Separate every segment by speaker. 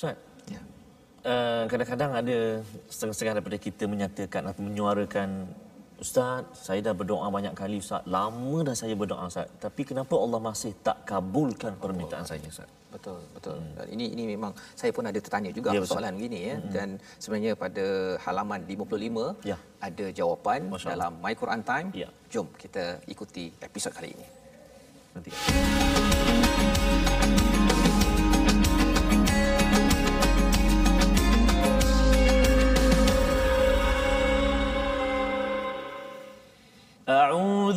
Speaker 1: Ustaz. Ya. Uh, kadang-kadang ada setengah-setengah daripada kita menyatakan atau menyuarakan Ustaz, saya dah berdoa banyak kali Ustaz. Lama dah saya berdoa Ustaz. Tapi kenapa Allah masih tak kabulkan permintaan Allah. saya Ustaz?
Speaker 2: Betul, betul. Hmm. Dan ini ini memang saya pun ada tertanya juga ya, soalan begini ya. Hmm. Dan sebenarnya pada halaman 55 ya. ada jawapan dalam My Quran Time. Ya. Jom kita ikuti episod kali ini. Nanti.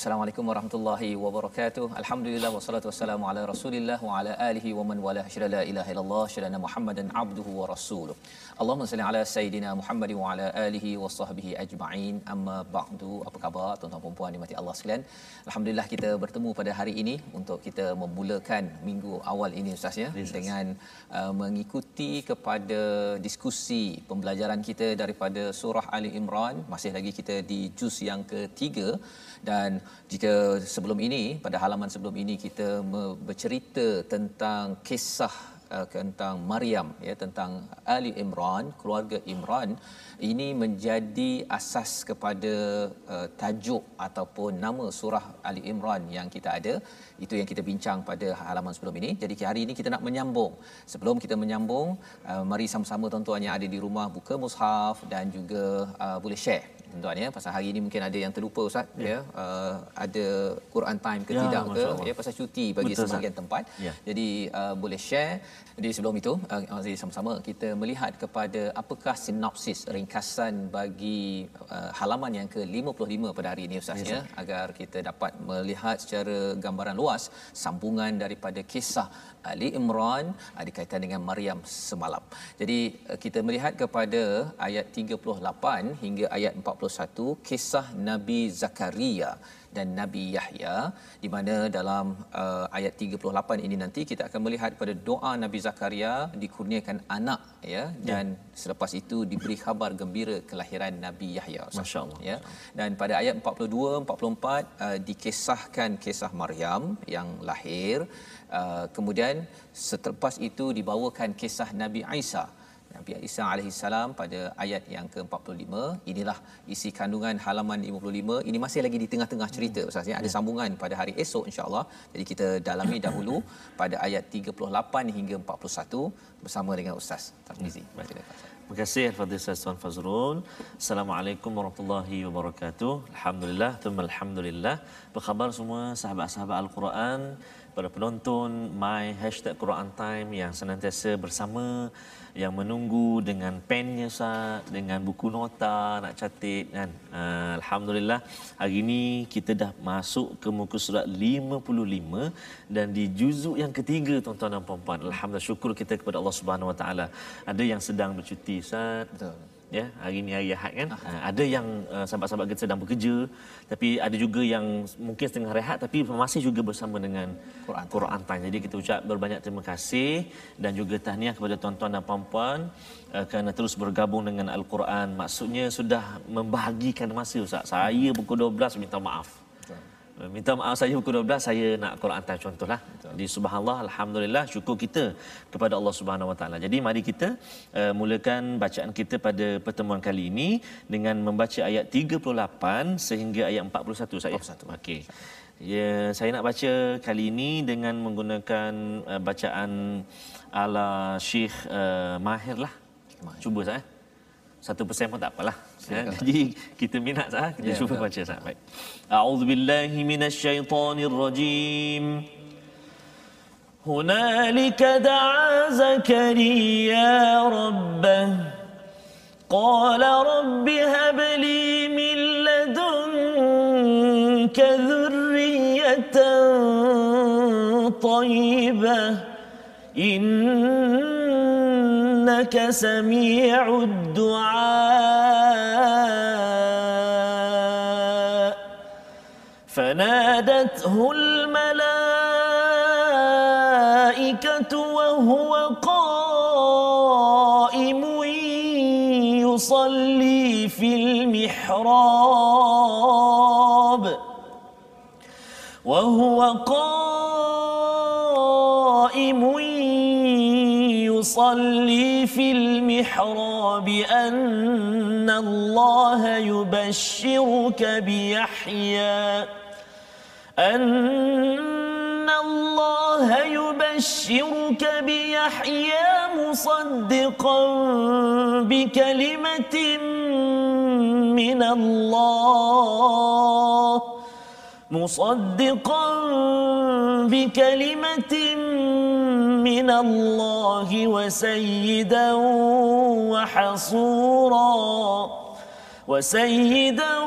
Speaker 2: Assalamualaikum warahmatullahi wabarakatuh. Alhamdulillah wassalatu wassalamu ala Rasulillah wa ala alihi wa man wala syada la ilaha illallah syada Muhammadan abduhu wa rasuluh. Allahumma salli ala sayidina Muhammad wa ala alihi wa sahbihi ajma'in. Amma ba'du. Apa khabar tuan-tuan dan puan dimati Allah sekalian? Alhamdulillah kita bertemu pada hari ini untuk kita memulakan minggu awal ini ustaz ya yes, dengan uh, mengikuti kepada diskusi pembelajaran kita daripada surah Ali Imran. Masih lagi kita di juz yang ketiga dan jika sebelum ini pada halaman sebelum ini kita bercerita tentang kisah uh, tentang Maryam ya tentang Ali Imran keluarga Imran ini menjadi asas kepada uh, tajuk ataupun nama surah Ali Imran yang kita ada. Itu yang kita bincang pada halaman sebelum ini. Jadi hari ini kita nak menyambung. Sebelum kita menyambung uh, mari sama-sama tuan-tuan yang ada di rumah buka mushaf dan juga uh, boleh share tuan-tuan ya. Pasal hari ini mungkin ada yang terlupa ustaz ya, ya. Uh, ada Quran time ke ya, tidak ke ya pasal cuti bagi Betul, sebahagian tempat. Ya. jadi uh, boleh share. Jadi sebelum itu uh, sama-sama kita melihat kepada apakah sinopsis ringkasan bagi uh, halaman yang ke-55 pada hari ini ustaz ya, ya agar kita dapat melihat secara gambaran luas sambungan daripada kisah Ali Imran ada kaitan dengan Maryam semalam. Jadi eh, kita melihat kepada ayat 38 hingga ayat 41 kisah Nabi Zakaria dan Nabi Yahya di mana dalam uh, ayat 38 ini nanti kita akan melihat pada doa Nabi Zakaria dikurniakan anak ya dan ya. selepas itu diberi khabar gembira kelahiran Nabi Yahya.
Speaker 1: Masyaallah.
Speaker 2: Ya. Dan pada ayat 42 44 uh, dikisahkan kisah Maryam yang lahir. Uh, kemudian selepas itu dibawakan kisah Nabi Isa Nabi Isa alaihi salam pada ayat yang ke-45 inilah isi kandungan halaman 55 ini masih lagi di tengah-tengah cerita ustaz ya ada ya. sambungan pada hari esok insya-Allah jadi kita dalami dahulu pada ayat 38 hingga 41 bersama dengan ustaz Tarmizi
Speaker 1: ya. Terima kasih Al-Fadhil Ustaz Tuan Fazrul. Assalamualaikum warahmatullahi wabarakatuh. Alhamdulillah, thumma alhamdulillah. Apa khabar semua sahabat-sahabat Al-Quran, para penonton My Hashtag Quran Time yang senantiasa bersama yang menunggu dengan pennya Ustaz, dengan buku nota nak catat kan. Uh, Alhamdulillah hari ini kita dah masuk ke muka surat 55 dan di juzuk yang ketiga tuan-tuan dan puan-puan. Alhamdulillah syukur kita kepada Allah Subhanahu Wa Taala. Ada yang sedang bercuti Ustaz. Betul ya hari ini hari Ahad kan Ahad. ada yang uh, sahabat-sahabat kita sedang bekerja tapi ada juga yang mungkin setengah rehat tapi masih juga bersama dengan Quran Quran Time. Jadi kita ucap berbanyak terima kasih dan juga tahniah kepada tuan-tuan dan puan-puan uh, kerana terus bergabung dengan Al-Quran. Maksudnya sudah membahagikan masa Ustaz. Saya pukul 12 minta maaf. Minta maaf saya pukul 12 saya nak Quran hantar contohlah. Di subhanallah alhamdulillah syukur kita kepada Allah Subhanahu Wa Taala. Jadi mari kita uh, mulakan bacaan kita pada pertemuan kali ini dengan membaca ayat 38 sehingga ayat 41 saya. 41. Okey. Ya, saya nak baca kali ini dengan menggunakan uh, bacaan ala Syekh uh, Mahir lah. Mahir. Cuba saya. Satu persen pun tak apalah. Ya, jadi kita minat sah, kita ya, cuba baca sah. Baik. A'udzubillahi minasyaitonirrajim. هنالك دعا زكريا ربه قال رب هب لي من لدنك ذرية طيبة إنك سميع الدعاء. فنادته الملائكة وهو قائم يصلي في المحراب. وهو قائم يصلي في المحراب أن الله يبشرك بيحيى. أن الله يبشرك بيحيى مصدقا بكلمة من الله. مصدقا بكلمة من الله وسيدا وحصورا وسيدا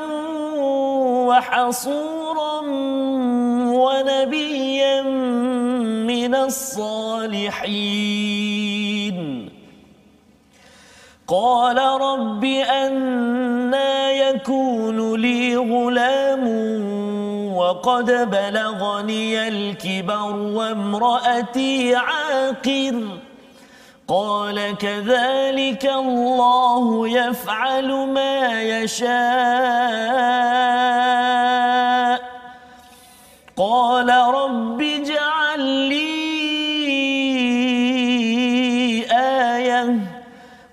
Speaker 1: وحصورا ونبيا من الصالحين. قال رب أنا يكون لي غلام وقد بلغني الكبر وامرأتي عاقر. قال كذلك الله يفعل ما يشاء. قال رب اجعل لي آية.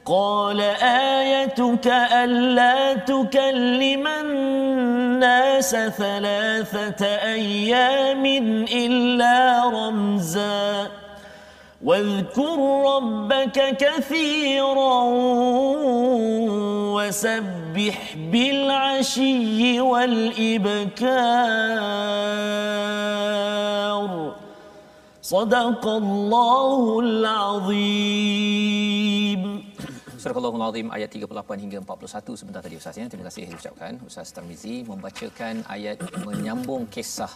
Speaker 1: قال آيتك ألا تكلم الناس ثلاثة أيام إلا رمزا واذكر ربك كثيرا وسبح بالعشي والإبكار صدق الله العظيم
Speaker 2: Surah Azim ayat 38 hingga 41 sebentar tadi Ustaz ya. Terima kasih diucapkan. Ustaz Tarmizi membacakan ayat menyambung kisah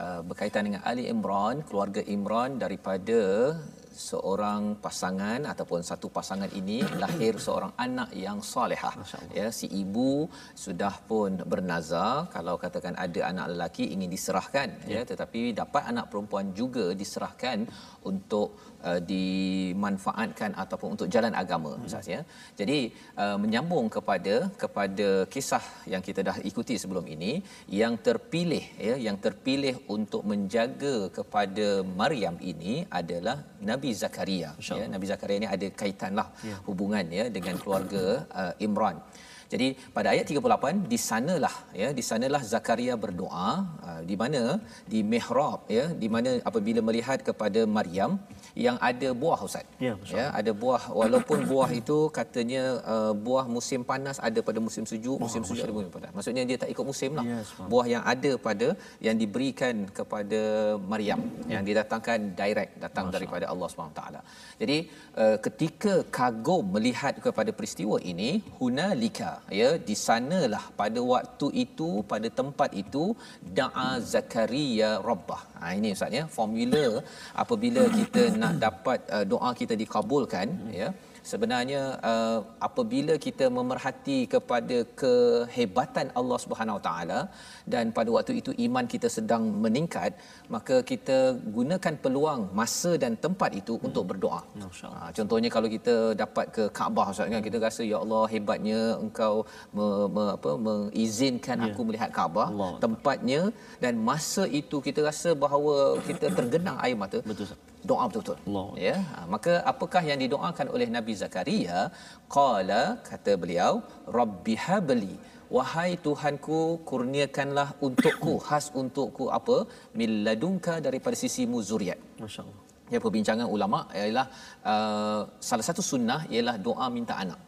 Speaker 2: uh, berkaitan dengan Ali Imran, keluarga Imran daripada seorang pasangan ataupun satu pasangan ini lahir seorang anak yang solehah ya si ibu sudah pun bernazar. Kalau katakan ada anak lelaki ingin diserahkan. Ya, ya. tetapi dapat anak perempuan juga diserahkan untuk uh, dimanfaatkan ataupun untuk jalan agama hmm. Ustaz ya. Jadi uh, menyambung kepada kepada kisah yang kita dah ikuti sebelum ini yang terpilih ya yang terpilih untuk menjaga kepada Maryam ini adalah Nabi Zakaria ya. Nabi Zakaria ini ada kaitanlah ya. hubungan ya dengan keluarga uh, Imran. Jadi pada ayat 38 di sanalah ya di sanalah Zakaria berdoa uh, di mana di mihrab ya di mana apabila melihat kepada Maryam yang ada buah ustaz. Ya, ya ada buah walaupun buah itu katanya uh, buah musim panas ada pada musim sejuk, oh, musim sejuk ada musim panas. Maksudnya dia tak ikut musim lah. Yes, buah yang ada pada yang diberikan kepada Maryam ya. yang didatangkan direct datang Masya daripada Allah Subhanahu taala. Jadi uh, ketika kagum melihat kepada peristiwa ini hunalika ya di sanalah pada waktu itu pada tempat itu da'a zakaria rabbah. Ha ini ustaz ya formula apabila kita nak dapat uh, doa kita dikabulkan ya. Sebenarnya uh, apabila kita memerhati kepada kehebatan Allah Subhanahu Taala dan pada waktu itu iman kita sedang meningkat maka kita gunakan peluang masa dan tempat itu hmm. untuk berdoa. Ha, contohnya kalau kita dapat ke Kaabah Ustaz kan kita rasa ya Allah hebatnya engkau me, me, apa mengizinkan yeah. aku melihat Kaabah tempatnya dan masa itu kita rasa bahawa kita tergenang air mata. Betul doa betul-betul. Allah. Ya. Ha, maka apakah yang didoakan oleh Nabi Zakaria? Qala kata beliau, Rabbi habli wahai Tuhanku kurniakanlah untukku khas untukku apa milladunka daripada sisimu zuriat. Masya-Allah. Ya perbincangan ulama ialah uh, salah satu sunnah ialah doa minta anak.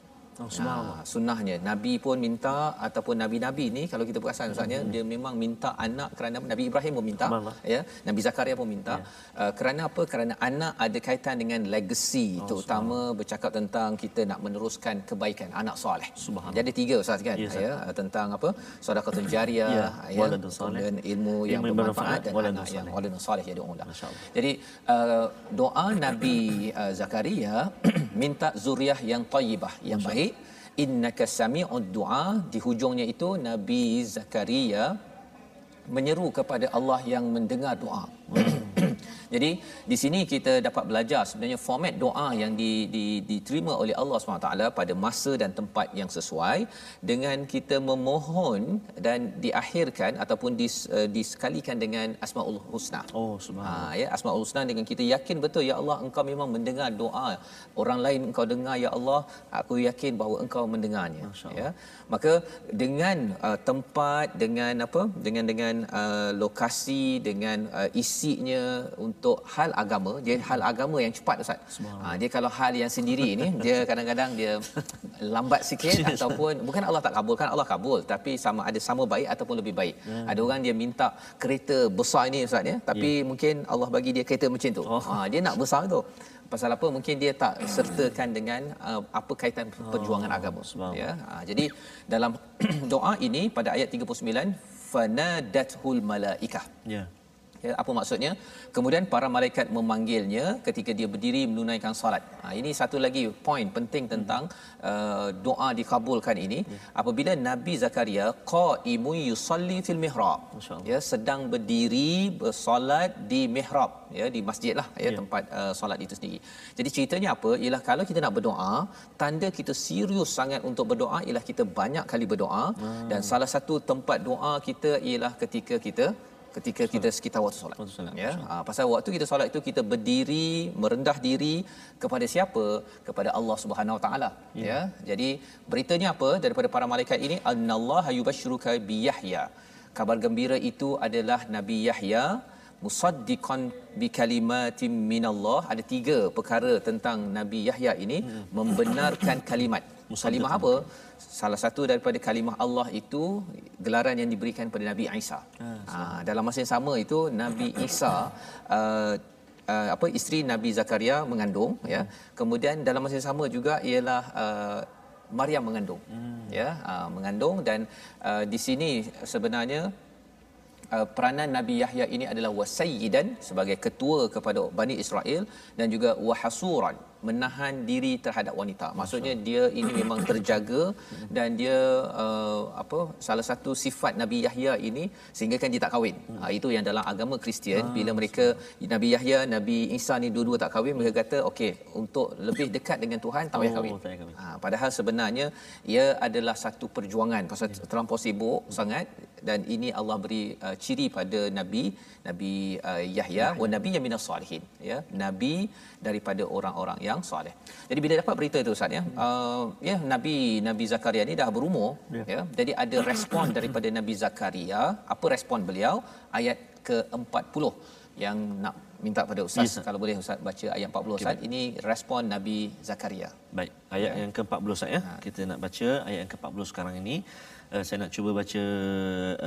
Speaker 2: Oh, nah, sunnahnya. Nabi pun minta ataupun nabi-nabi ni kalau kita perasan ustaznya hmm. dia memang minta anak kerana Nabi Ibrahim pun minta ya. Nabi Zakaria pun minta. Ya. uh, kerana apa? Kerana anak ada kaitan dengan legacy oh, terutama bercakap tentang kita nak meneruskan kebaikan anak soleh. Jadi tiga ustaz kan? Yes, ya uh, tentang apa? Sedekah jariah ya, ya dan ilmu yang bermanfaat dan anak yang waladun soleh jadi Allah. Jadi uh, doa Nabi uh, Zakaria minta zuriah yang tayyibah yang baik innaka sami'ud du'a di hujungnya itu Nabi Zakaria menyeru kepada Allah yang mendengar doa. Jadi di sini kita dapat belajar sebenarnya format doa yang di, di, diterima oleh Allah SWT pada masa dan tempat yang sesuai dengan kita memohon dan diakhirkan ataupun dis, uh, disekalikan dengan Asmaul Husna. Oh, subhanallah. Ha, ya, Asmaul Husna dengan kita yakin betul ya Allah engkau memang mendengar doa orang lain engkau dengar ya Allah aku yakin bahawa engkau mendengarnya. Ya. Maka dengan uh, tempat dengan apa dengan dengan uh, lokasi dengan uh, isinya untuk hal agama dia hal agama yang cepat ustaz. Ha, dia kalau hal yang sendiri ni dia kadang-kadang dia lambat sikit ataupun bukan Allah tak kabulkan Allah kabul tapi sama ada sama baik ataupun lebih baik. Hmm. ada orang dia minta kereta besar ini ustaz ya tapi yeah. mungkin Allah bagi dia kereta macam tu. Oh. ha, dia nak besar tu. Pasal apa? Mungkin dia tak sertakan dengan uh, apa kaitan perjuangan oh, agama ya. Ha, jadi dalam doa ini pada ayat 39 fanadathul malaikah. Ya. yeah ya, apa maksudnya? Kemudian para malaikat memanggilnya ketika dia berdiri menunaikan solat. Ha, ini satu lagi poin penting tentang uh, doa dikabulkan ini. Apabila nabi zakaria qaimu yusalli fil mihrab ya sedang berdiri bersolat di mihrab ya di masjid lah ya, ya. tempat uh, solat itu sendiri. Jadi ceritanya apa? Ialah kalau kita nak berdoa tanda kita serius sangat untuk berdoa ialah kita banyak kali berdoa. Hmm. dan salah satu tempat doa kita ialah ketika kita ketika kita sekitar waktu solat. Waktu solat. Ya. Ha, pasal waktu kita solat itu kita berdiri merendah diri kepada siapa? Kepada Allah Subhanahu Wa Taala. Ya. ya. Jadi beritanya apa daripada para malaikat ini? Annallaha yubashshiruka bi Yahya. Kabar gembira itu adalah Nabi Yahya musaddiqan bi kalimatin minallah ada tiga perkara tentang Nabi Yahya ini hmm. membenarkan kalimat kalimah apa salah satu daripada kalimah Allah itu gelaran yang diberikan kepada Nabi Isa. Ha, dalam masa yang sama itu Nabi Isa uh, uh, apa isteri Nabi Zakaria mengandung hmm. ya kemudian dalam masa yang sama juga ialah uh, Maryam mengandung hmm. ya. Uh, mengandung dan uh, di sini sebenarnya uh, peranan Nabi Yahya ini adalah wasayyidan sebagai ketua kepada Bani Israel dan juga wahasuran menahan diri terhadap wanita. Maksudnya dia ini memang terjaga dan dia uh, apa salah satu sifat Nabi Yahya ini sehingga kan dia tak kahwin. Hmm. Ha, itu yang dalam agama Kristian ah, bila mereka Nabi Yahya, Nabi Isa ni dua-dua tak kahwin mereka kata okey untuk lebih dekat dengan Tuhan tak payah oh, kahwin. Ha, padahal sebenarnya ia adalah satu perjuangan pasal yeah. terlampau sibuk hmm. sangat dan ini Allah beri uh, ciri pada Nabi Nabi uh, Yahya wa nabiyyan minas salihin ya nabi daripada orang-orang yang soleh. Jadi bila dapat berita itu Ustaz ya, uh, ya Nabi Nabi Zakaria ni dah berumur ya. ya. Jadi ada respon daripada Nabi Zakaria. Apa respon beliau? Ayat ke-40 yang nak minta pada Ustaz yes, kalau boleh Ustaz baca ayat 40 Ustaz. Okay, Ini respon Nabi Zakaria.
Speaker 1: Baik, ayat ya. yang ke-40 Ustaz ya. Ha. Kita nak baca ayat yang ke-40 sekarang ini. Uh, saya nak cuba baca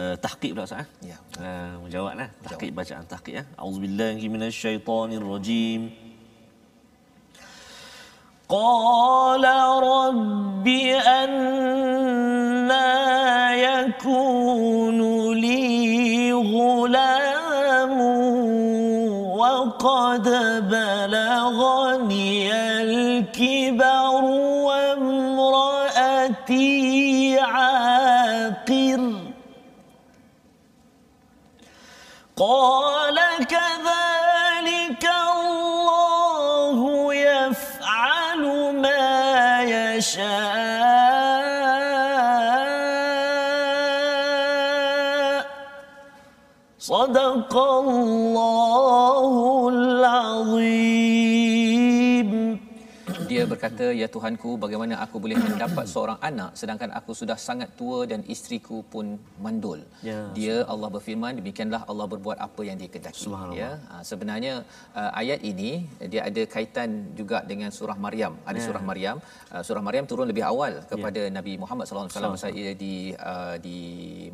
Speaker 1: uh, tahqiq pula Ustaz. Eh? Ya. Uh, menjawablah tahqiq bacaan tahqiq ya. Auzubillahi minasyaitonirrajim. rajim. قال رب أنا يكون لي غلام وقد بلغني الكبر وامرأتي عاقر. قال كذلك الله
Speaker 2: Dia berkata, Ya Tuhanku, bagaimana aku boleh mendapat seorang anak sedangkan aku sudah sangat tua dan isteriku pun mandul.
Speaker 1: Ya,
Speaker 2: dia Allah berfirman, demikianlah Allah berbuat apa yang dia kehendaki. Ya, ha, sebenarnya uh, ayat ini dia ada kaitan juga dengan surah Maryam. Ada
Speaker 1: Ya.
Speaker 2: surah Maryam. Uh, surah Maryam turun lebih awal kepada
Speaker 1: Ya.
Speaker 2: Nabi Muhammad sallallahu alaihi wasallam masa ia di uh, di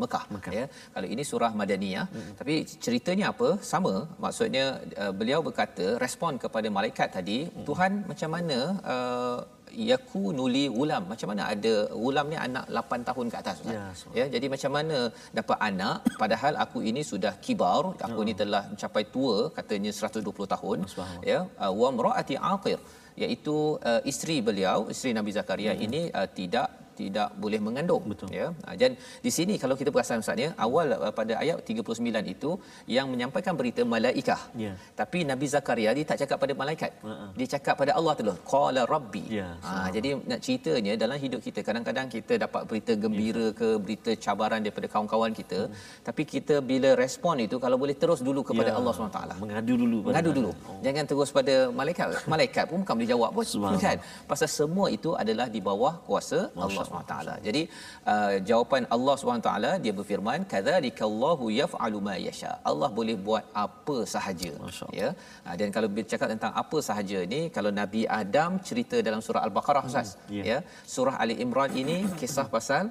Speaker 2: Mekah.
Speaker 1: Mekah.
Speaker 2: Ya, kalau ini surah Madaniyah, tapi ceritanya apa? Sama. Maksudnya uh, beliau berkata respon kepada malaikat tadi, Tuhan macam mana uh, yakunu li ulam. Macam mana ada ulam ni anak 8 tahun ke atas Ustaz?
Speaker 1: Ya,
Speaker 2: ya jadi macam mana dapat anak? Padahal aku ini sudah kibar. Aku ni telah mencapai tua katanya 120 tahun. Ya uh, wa mraati aqir. Iaitu uh, isteri beliau isteri Nabi Zakaria ini uh, tidak tidak boleh mengandung
Speaker 1: Betul.
Speaker 2: ya. Ha, dan di sini kalau kita perasan ustaz ya awal uh, pada ayat 39 itu yang menyampaikan berita malaikah.
Speaker 1: Ya.
Speaker 2: tapi Nabi Zakaria dia tak cakap pada malaikat.
Speaker 1: Ha-ha.
Speaker 2: dia cakap pada Allah tu qala rabbi.
Speaker 1: Ya,
Speaker 2: ha, jadi nak ceritanya dalam hidup kita kadang-kadang kita dapat berita gembira ke berita cabaran daripada kawan-kawan kita
Speaker 1: Hmm.
Speaker 2: tapi kita bila respon itu kalau boleh terus dulu kepada
Speaker 1: Ya.
Speaker 2: Allah SWT
Speaker 1: Mengadu dulu
Speaker 2: mengadu dulu. jangan terus pada malaikat. Malaikat pun bukan boleh jawab pun kan? Pasal semua itu adalah di bawah kuasa Allah SWT jadi uh, jawapan Allah SWT dia berfirman kadzalikallahu yaf'alu ma yasha Allah boleh buat apa sahaja
Speaker 1: Allah.
Speaker 2: ya uh, dan kalau bercakap tentang apa sahaja ni kalau Nabi Adam cerita dalam surah al-Baqarah Ustaz
Speaker 1: ya.
Speaker 2: ya surah Ali Imran ini kisah pasal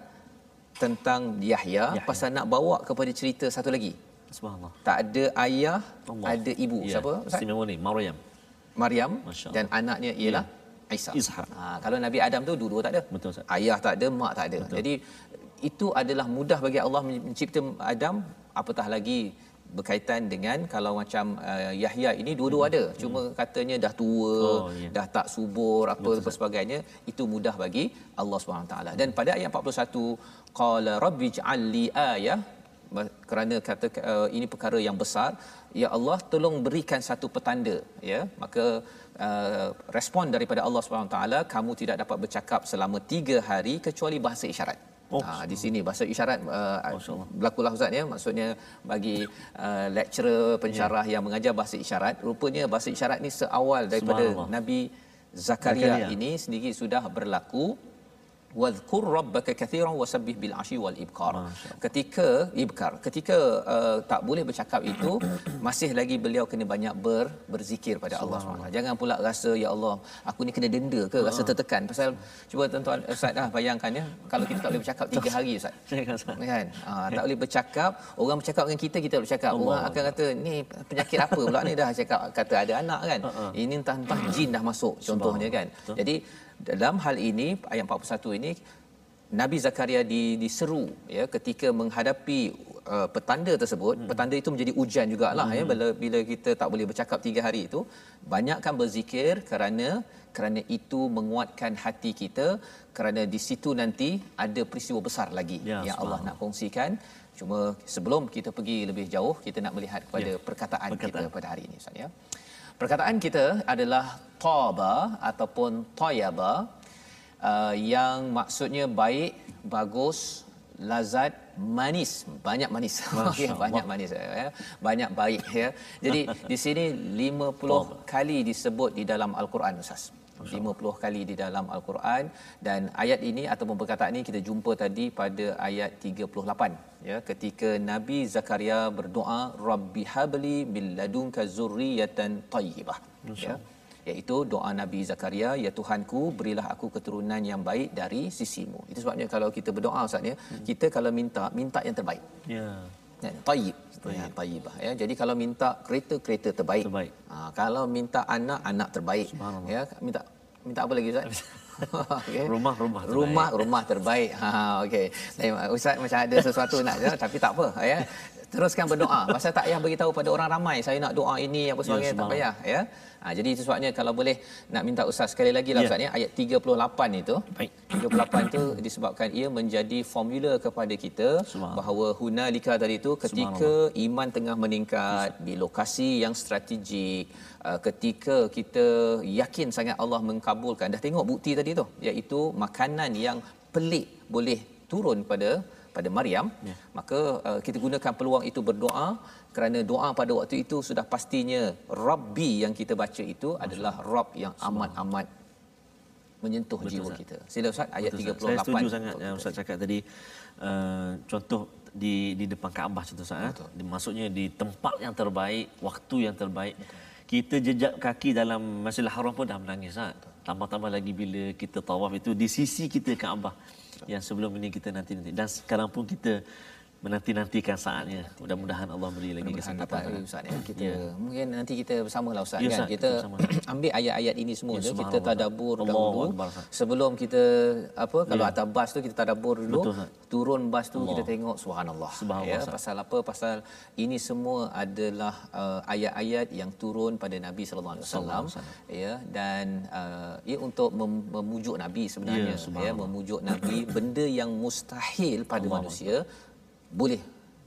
Speaker 2: tentang Yahya,
Speaker 1: Yahya.
Speaker 2: pasal nak bawa kepada cerita satu lagi
Speaker 1: Subhanallah.
Speaker 2: tak ada ayah
Speaker 1: Allah.
Speaker 2: ada ibu
Speaker 1: Ya,
Speaker 2: siapa Ustaz?
Speaker 1: Istimewa ni, Maryam.
Speaker 2: Maryam dan anaknya ialah Isa.
Speaker 1: Ishak.
Speaker 2: Ha, kalau Nabi Adam tu dua-dua tak ada.
Speaker 1: Betul, Ustaz.
Speaker 2: Ayah tak ada, mak tak ada.
Speaker 1: Betul.
Speaker 2: Jadi itu adalah mudah bagi Allah mencipta Adam apatah lagi berkaitan dengan kalau macam uh, Yahya ini dua-dua ada cuma katanya dah tua
Speaker 1: Hmm. Oh, ya.
Speaker 2: dah tak subur apa apa sebagainya itu mudah bagi Allah Subhanahu taala dan pada ayat 41 qala rabbi'j'al li ayah kerana kata uh, ini perkara yang besar. Ya Allah tolong berikan satu petanda ya. Maka uh, respon daripada Allah Subhanahu taala kamu tidak dapat bercakap selama tiga hari kecuali bahasa isyarat.
Speaker 1: Oh,
Speaker 2: ha, di sini bahasa isyarat uh,
Speaker 1: Masya-Allah.
Speaker 2: berlakulah ustaz ya. Maksudnya bagi uh, lecturer pensyarah yang mengajar bahasa isyarat rupanya bahasa isyarat ni seawal daripada. Nabi Zakaria,
Speaker 1: Zakaria.
Speaker 2: ini sendiri sudah berlaku wadhkur rabbaka kathiran wasabbih bil ashi wal ibkar. Ketika ibkar. Ketika uh, tak boleh bercakap itu masih lagi beliau kena banyak ber, berzikir pada Allah SWT jangan pula rasa ya Allah aku ni kena denda ke?
Speaker 1: Ah.
Speaker 2: rasa tertekan. Pasal cuba tuan-tuan ustaz dah bayangkan ya kalau kita tak boleh bercakap tiga hari ustaz. Kan? Ha, tak boleh bercakap orang bercakap dengan kita kita tak boleh bercakap.
Speaker 1: Allah.
Speaker 2: orang akan kata ni penyakit apa pula ni? Dah cakap kata ada anak kan?
Speaker 1: Ha-ha.
Speaker 2: ini entah-entah jin dah masuk contohnya kan? Jadi dalam hal ini ayat 41 ini Nabi Zakaria di, diseru ya ketika menghadapi uh, petanda tersebut hmm. petanda itu menjadi ujian jugalah hmm. ya bila bila kita tak boleh bercakap tiga hari itu banyakkan berzikir kerana kerana itu menguatkan hati kita kerana di situ nanti ada peristiwa besar lagi
Speaker 1: Ya,
Speaker 2: yang Allah nak kongsikan cuma sebelum kita pergi lebih jauh kita nak melihat kepada
Speaker 1: Ya,
Speaker 2: perkataan,
Speaker 1: perkataan.
Speaker 2: kita pada hari ini Ustaz ya perkataan kita adalah taba ataupun toyaba uh, yang maksudnya baik, bagus, lazat, manis, banyak manis. Okey, banyak manis ya. Banyak baik ya. Jadi di sini 50 kali disebut di dalam al-Quran Ustaz. 50 kali di dalam al-Quran. Dan ayat ini ataupun perkataan ini kita jumpa tadi pada ayat 38 ya ketika Nabi Zakaria berdoa rabbi habli min ladunka zurriyatan tayyibah. Ya iaitu doa Nabi Zakaria ya Tuhanku berilah aku keturunan yang baik dari sisimu. Itu sebabnya kalau kita berdoa ustaz ya kita kalau minta minta yang terbaik.
Speaker 1: Ya.
Speaker 2: Ya, tayyib ya, tayyibah ya. Jadi kalau minta kereta kereta terbaik,
Speaker 1: Terbaik.
Speaker 2: Ha, kalau minta anak anak terbaik. Ya minta minta apa lagi ustaz? Okay.
Speaker 1: Rumah, rumah terbaik.
Speaker 2: rumah rumah terbaik. Ha okey ustaz macam ada sesuatu nak je tapi tak apa ya. Teruskan berdoa. Pasal tak payah bagi tahu pada orang ramai saya nak doa ini apa sebagainya tak
Speaker 1: subhanallah.
Speaker 2: payah ya Ha, jadi itu sebabnya kalau boleh nak minta Ustaz sekali lagi lah
Speaker 1: Ya.
Speaker 2: Ustaz ya ayat 38 itu.
Speaker 1: Baik.
Speaker 2: 38 itu disebabkan ia menjadi formula kepada kita bahawa hunalika tadi itu ketika iman tengah meningkat di lokasi yang strategik uh, ketika kita yakin sangat Allah mengkabulkan dah tengok bukti tadi tu iaitu makanan yang pelik boleh turun pada pada Maryam
Speaker 1: Ya.
Speaker 2: maka uh, kita gunakan peluang itu berdoa kerana doa pada waktu itu sudah pastinya Rabbi yang kita baca itu adalah Rabb yang amat-amat menyentuh
Speaker 1: Betul,
Speaker 2: jiwa
Speaker 1: Ustaz.
Speaker 2: kita. Sila Ustaz ayat
Speaker 1: Betul,
Speaker 2: 38.
Speaker 1: Ustaz. Saya setuju sangat yang Ustaz cakap tadi. Uh, contoh di di depan Kaabah contoh Ustaz. Di, maksudnya di tempat yang terbaik, waktu yang terbaik. Kita jejak kaki dalam Masjidil Haram pun dah menangis Ustaz. Tambah-tambah lagi bila kita tawaf itu di sisi kita Kaabah. Yang sebelum ini kita nanti-nanti. Dan sekarang pun kita menanti-nantikan saatnya. Mudah-mudahan Allah beri lagi
Speaker 2: Mudah-mudahan
Speaker 1: kesempatan.
Speaker 2: eh, Ustaz ya. Kita mungkin nanti kita bersamalah Ustaz
Speaker 1: Ya,
Speaker 2: kan. Kita
Speaker 1: kita
Speaker 2: ambil ayat-ayat ini semua
Speaker 1: Ya,
Speaker 2: tu kita tadabbur dahulu sebelum kita apa kalau atas bas tu kita tadabbur dulu.
Speaker 1: Betul, Ustaz.
Speaker 2: Turun bas tu
Speaker 1: Allah.
Speaker 2: kita tengok subhanallah.
Speaker 1: Subhanallah,
Speaker 2: ya,
Speaker 1: Ustaz.
Speaker 2: pasal apa? Pasal ini semua adalah uh, ayat-ayat yang turun pada Nabi sallallahu alaihi wasallam ya dan uh, ia untuk mem- memujuk Nabi sebenarnya
Speaker 1: Ya,
Speaker 2: ya, memujuk Nabi benda yang mustahil pada
Speaker 1: Allah.
Speaker 2: manusia boleh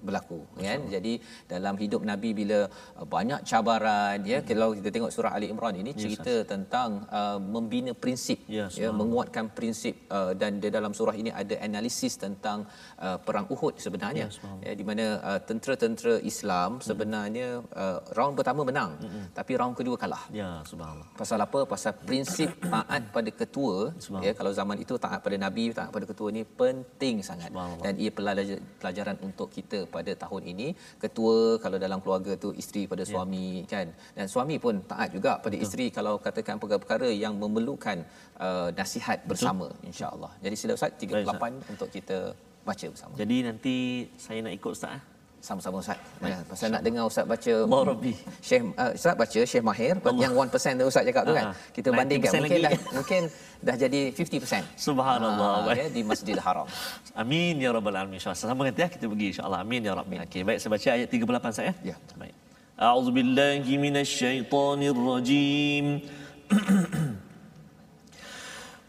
Speaker 2: berlaku kan jadi dalam hidup nabi bila uh, banyak cabaran ya kalau kita tengok surah ali imran ini cerita tentang uh, membina prinsip
Speaker 1: Ya,
Speaker 2: ya menguatkan prinsip uh, dan di dalam surah ini ada analisis tentang uh, perang uhud sebenarnya
Speaker 1: Ya, subhanallah.
Speaker 2: ya di mana uh, tentera-tentera Islam sebenarnya uh, round pertama menang tapi round kedua kalah
Speaker 1: Ya, subhanallah.
Speaker 2: Pasal apa? Pasal prinsip taat pada ketua. Ya, kalau zaman itu taat pada nabi, taat pada ketua ni penting sangat. Dan ia pelajar- pelajaran untuk kita pada tahun ini. Ketua kalau dalam keluarga tu isteri pada
Speaker 1: Ya.
Speaker 2: suami kan. Dan suami pun taat juga pada isteri kalau katakan perkara-perkara yang memerlukan uh, nasihat bersama insya-Allah. Jadi sila Ustaz 38 untuk kita baca bersama.
Speaker 1: Jadi nanti saya nak ikut Ustaz. eh.
Speaker 2: Sama-sama Ustaz. Ya, pasal nak dengar Ustaz baca
Speaker 1: Allah Rabbi.
Speaker 2: Syekh uh, Ustaz baca Syekh Mahir yang 1% tu Ustaz cakap tu kan. Kita
Speaker 1: 90%
Speaker 2: bandingkan mungkin dah mungkin dah jadi 50%.
Speaker 1: Subhanallah.
Speaker 2: Ah, ya di Masjidil Haram.
Speaker 1: Amin ya rabbal alamin. InsyaAllah. Sama nanti ya kita pergi insya-Allah. Amin ya rabbal Okey, baik saya baca ayat 38 saya.
Speaker 2: Ya.
Speaker 1: Baik. A'udzu billahi minasyaitonir rajim.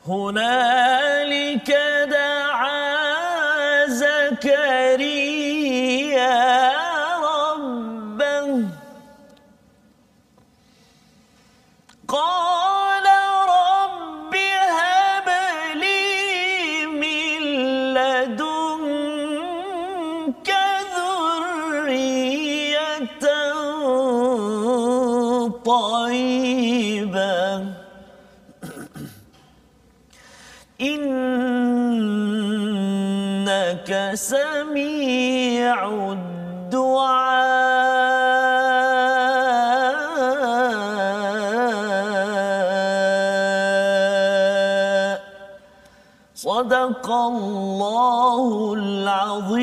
Speaker 1: هنالك دعا زكريا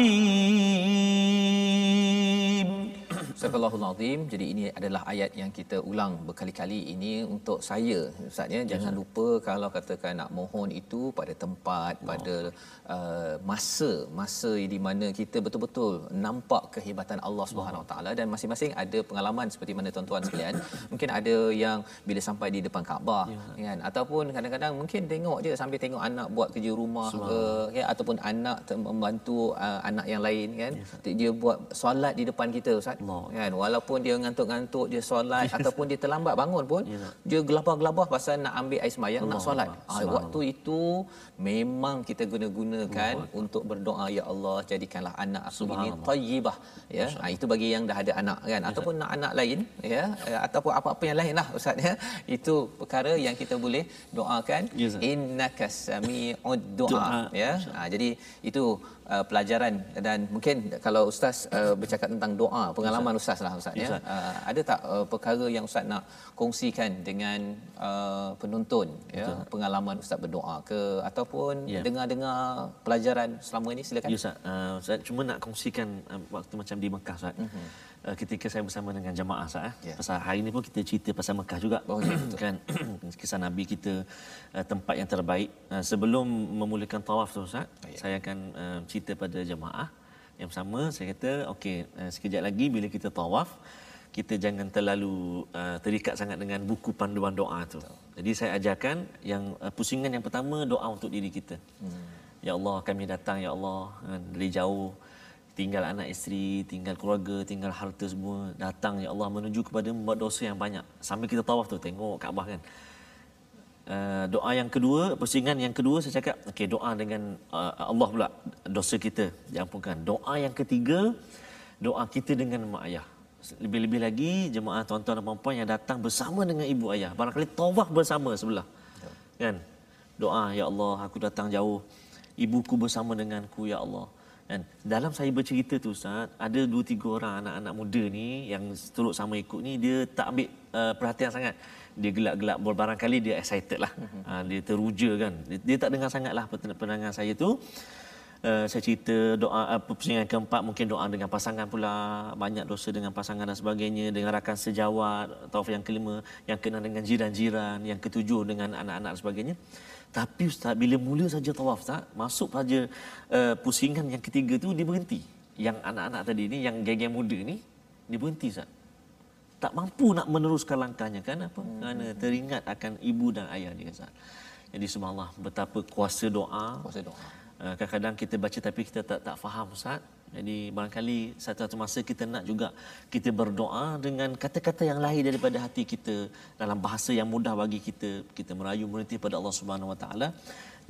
Speaker 1: الْعَظِيمِ
Speaker 2: azim. Jadi ini adalah ayat yang kita ulang berkali-kali. Ini untuk saya Ustaz ya. Jangan lupa kalau katakan nak mohon itu pada tempat, pada uh, masa, masa di mana kita betul-betul nampak kehebatan Allah Subhanahu Wa Taala. Dan masing-masing ada pengalaman seperti mana tuan-tuan sekalian. Mungkin ada yang bila sampai di depan Kaabah kan. Ataupun kadang-kadang mungkin tengok je sambil tengok anak buat kerja rumah ke ya. Ataupun anak ter- membantu uh, anak yang lain kan. Dia buat solat di depan kita Ustaz.
Speaker 1: Allah.
Speaker 2: kan. Walaupun dia ngantuk-ngantuk dia solat ataupun dia terlambat bangun pun
Speaker 1: Ya.
Speaker 2: dia gelabah-gelabah pasal nak ambil air sembahyang nak solat
Speaker 1: Subhanallah.
Speaker 2: waktu itu memang kita guna-gunakan untuk berdoa ya Allah jadikanlah anak aku ini tayyibah. Ya ah, itu bagi yang dah ada anak kan? Ataupun nak anak lain ya eh, ataupun apa-apa yang lain lah ustaz ya. Itu perkara yang kita boleh doakan.
Speaker 1: Ya, Ustaz.
Speaker 2: innaka sami'ud
Speaker 1: Doa.
Speaker 2: du'a ya. Ah, jadi itu uh, pelajaran dan mungkin kalau ustaz uh, bercakap tentang doa pengalaman ustaz. Lah ustaz ya.
Speaker 1: Ustaz.
Speaker 2: uh, ada tak uh, perkara yang ustaz nak kongsikan dengan uh, penonton ya pengalaman ustaz berdoa ke ataupun
Speaker 1: Ya.
Speaker 2: dengar-dengar pelajaran selama ini silakan
Speaker 1: Ya Ustaz, uh, Ustaz cuma nak kongsikan uh, waktu macam di Mekah Ustaz.
Speaker 2: Mhm.
Speaker 1: Uh, ketika saya bersama dengan jemaah Ustaz eh.
Speaker 2: Ya.
Speaker 1: Pasal hari ni pun kita cerita pasal Mekah juga.
Speaker 2: Oh, ya, betul.
Speaker 1: kan kisah Nabi kita uh, tempat yang terbaik. Uh, sebelum memulakan tawaf tu Ustaz,
Speaker 2: Ya.
Speaker 1: saya akan uh, cerita pada jemaah yang sama saya kata okey uh, sekejap lagi bila kita tawaf kita jangan terlalu uh, terikat sangat dengan buku panduan doa tu. Jadi saya ajarkan yang uh, pusingan yang pertama doa untuk diri kita. Hmm. Ya Allah kami datang ya Allah uh, dari jauh tinggal anak isteri, tinggal keluarga, tinggal harta semua datang ya Allah menuju kepada membuat dosa yang banyak. Sambil kita tawaf tu tengok Kaabah kan. Uh, doa yang kedua, pusingan yang kedua saya cakap, okey doa dengan uh, Allah pula dosa kita diampunkan. Doa yang ketiga, doa kita dengan mak ayah. Lebih-lebih lagi jemaah tuan-tuan dan puan yang datang bersama dengan ibu ayah. Barangkali tawaf bersama sebelah. Ya. Kan? Doa, Ya Allah, aku datang jauh. Ibuku bersama denganku, Ya Allah. Dan dalam saya bercerita tu Ustaz, ada dua tiga orang anak-anak muda ni yang turut sama ikut ni, dia tak ambil uh, perhatian sangat. Dia gelak-gelak barangkali dia excited lah. Uh, dia teruja kan. Dia, dia tak dengar sangat lah penangan saya tu. Uh, saya cerita doa apa uh, pusingan keempat mungkin doa dengan pasangan pula banyak dosa dengan pasangan dan sebagainya dengan rakan sejawat tauf yang kelima yang kena dengan jiran-jiran yang ketujuh dengan anak-anak dan sebagainya. Tapi ustaz bila mula saja tawaf ustaz masuk saja uh, pusingan yang ketiga tu dia berhenti. Yang anak-anak tadi ni yang geng-geng muda ni dia berhenti ustaz. Tak mampu nak meneruskan langkahnya. Kan apa? Hmm. kerana teringat akan ibu dan ayah dia ustaz. Jadi subhanallah betapa kuasa doa kuasa doa. Eh, kadang-kadang kita baca tapi kita tak tak faham Ustaz. Jadi barangkali satu-satu masa kita nak juga kita berdoa dengan kata-kata yang lahir daripada hati kita dalam bahasa yang mudah bagi kita kita merayu meniti pada Allah Subhanahu Wa Taala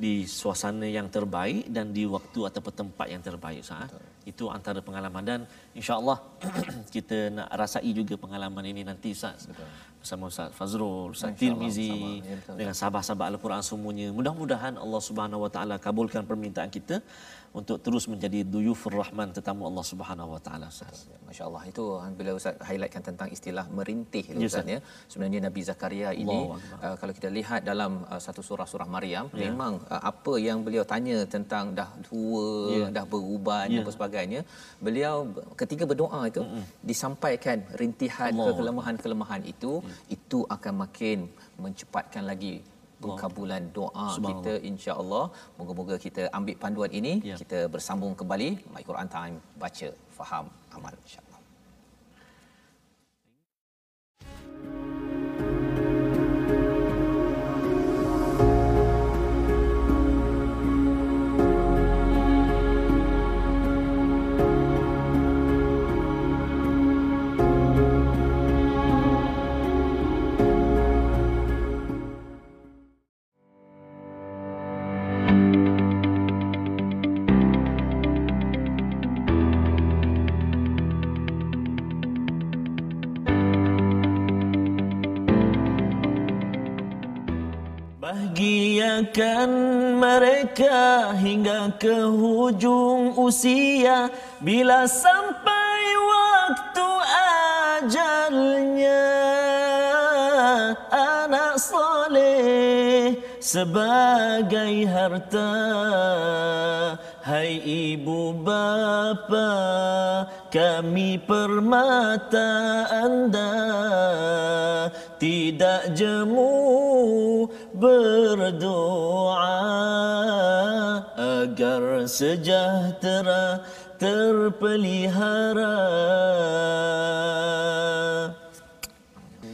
Speaker 1: di suasana yang terbaik dan di waktu atau tempat yang terbaik Ustaz. Itu antara pengalaman dan insya-Allah kita nak rasai juga pengalaman ini nanti Ustaz. Betul bersama Ustaz Fazrul, Ustaz Tirmizi ya, dengan sahabat-sahabat Al-Quran semuanya. Mudah-mudahan Allah Subhanahu Wa Taala kabulkan permintaan kita untuk terus menjadi duyufur rahman tetamu Allah Subhanahu Wa Taala.
Speaker 2: Ya, Masya-Allah itu bila Ustaz highlightkan tentang istilah merintih ya, Ustaz ya. Sebenarnya Nabi Zakaria ini uh, kalau kita lihat dalam uh, satu surah surah Maryam ya. memang uh, apa yang beliau tanya tentang dah tua, ya. dah beruban ya. dan sebagainya, beliau ketika berdoa itu Mm-mm. disampaikan rintihan kelemahan-kelemahan itu ya itu akan makin mencepatkan lagi pengkabulan doa kita insya-Allah. Moga-moga kita ambil panduan ini. Ya. kita bersambung kembali. My Quran time baca faham amal insya
Speaker 1: Bahagiakan mereka hingga ke hujung usia. Bila sampai waktu ajalnya Anak soleh sebagai harta. Hai ibu bapa kami permata anda. Tidak jemu berdoa agar sejahtera terpelihara.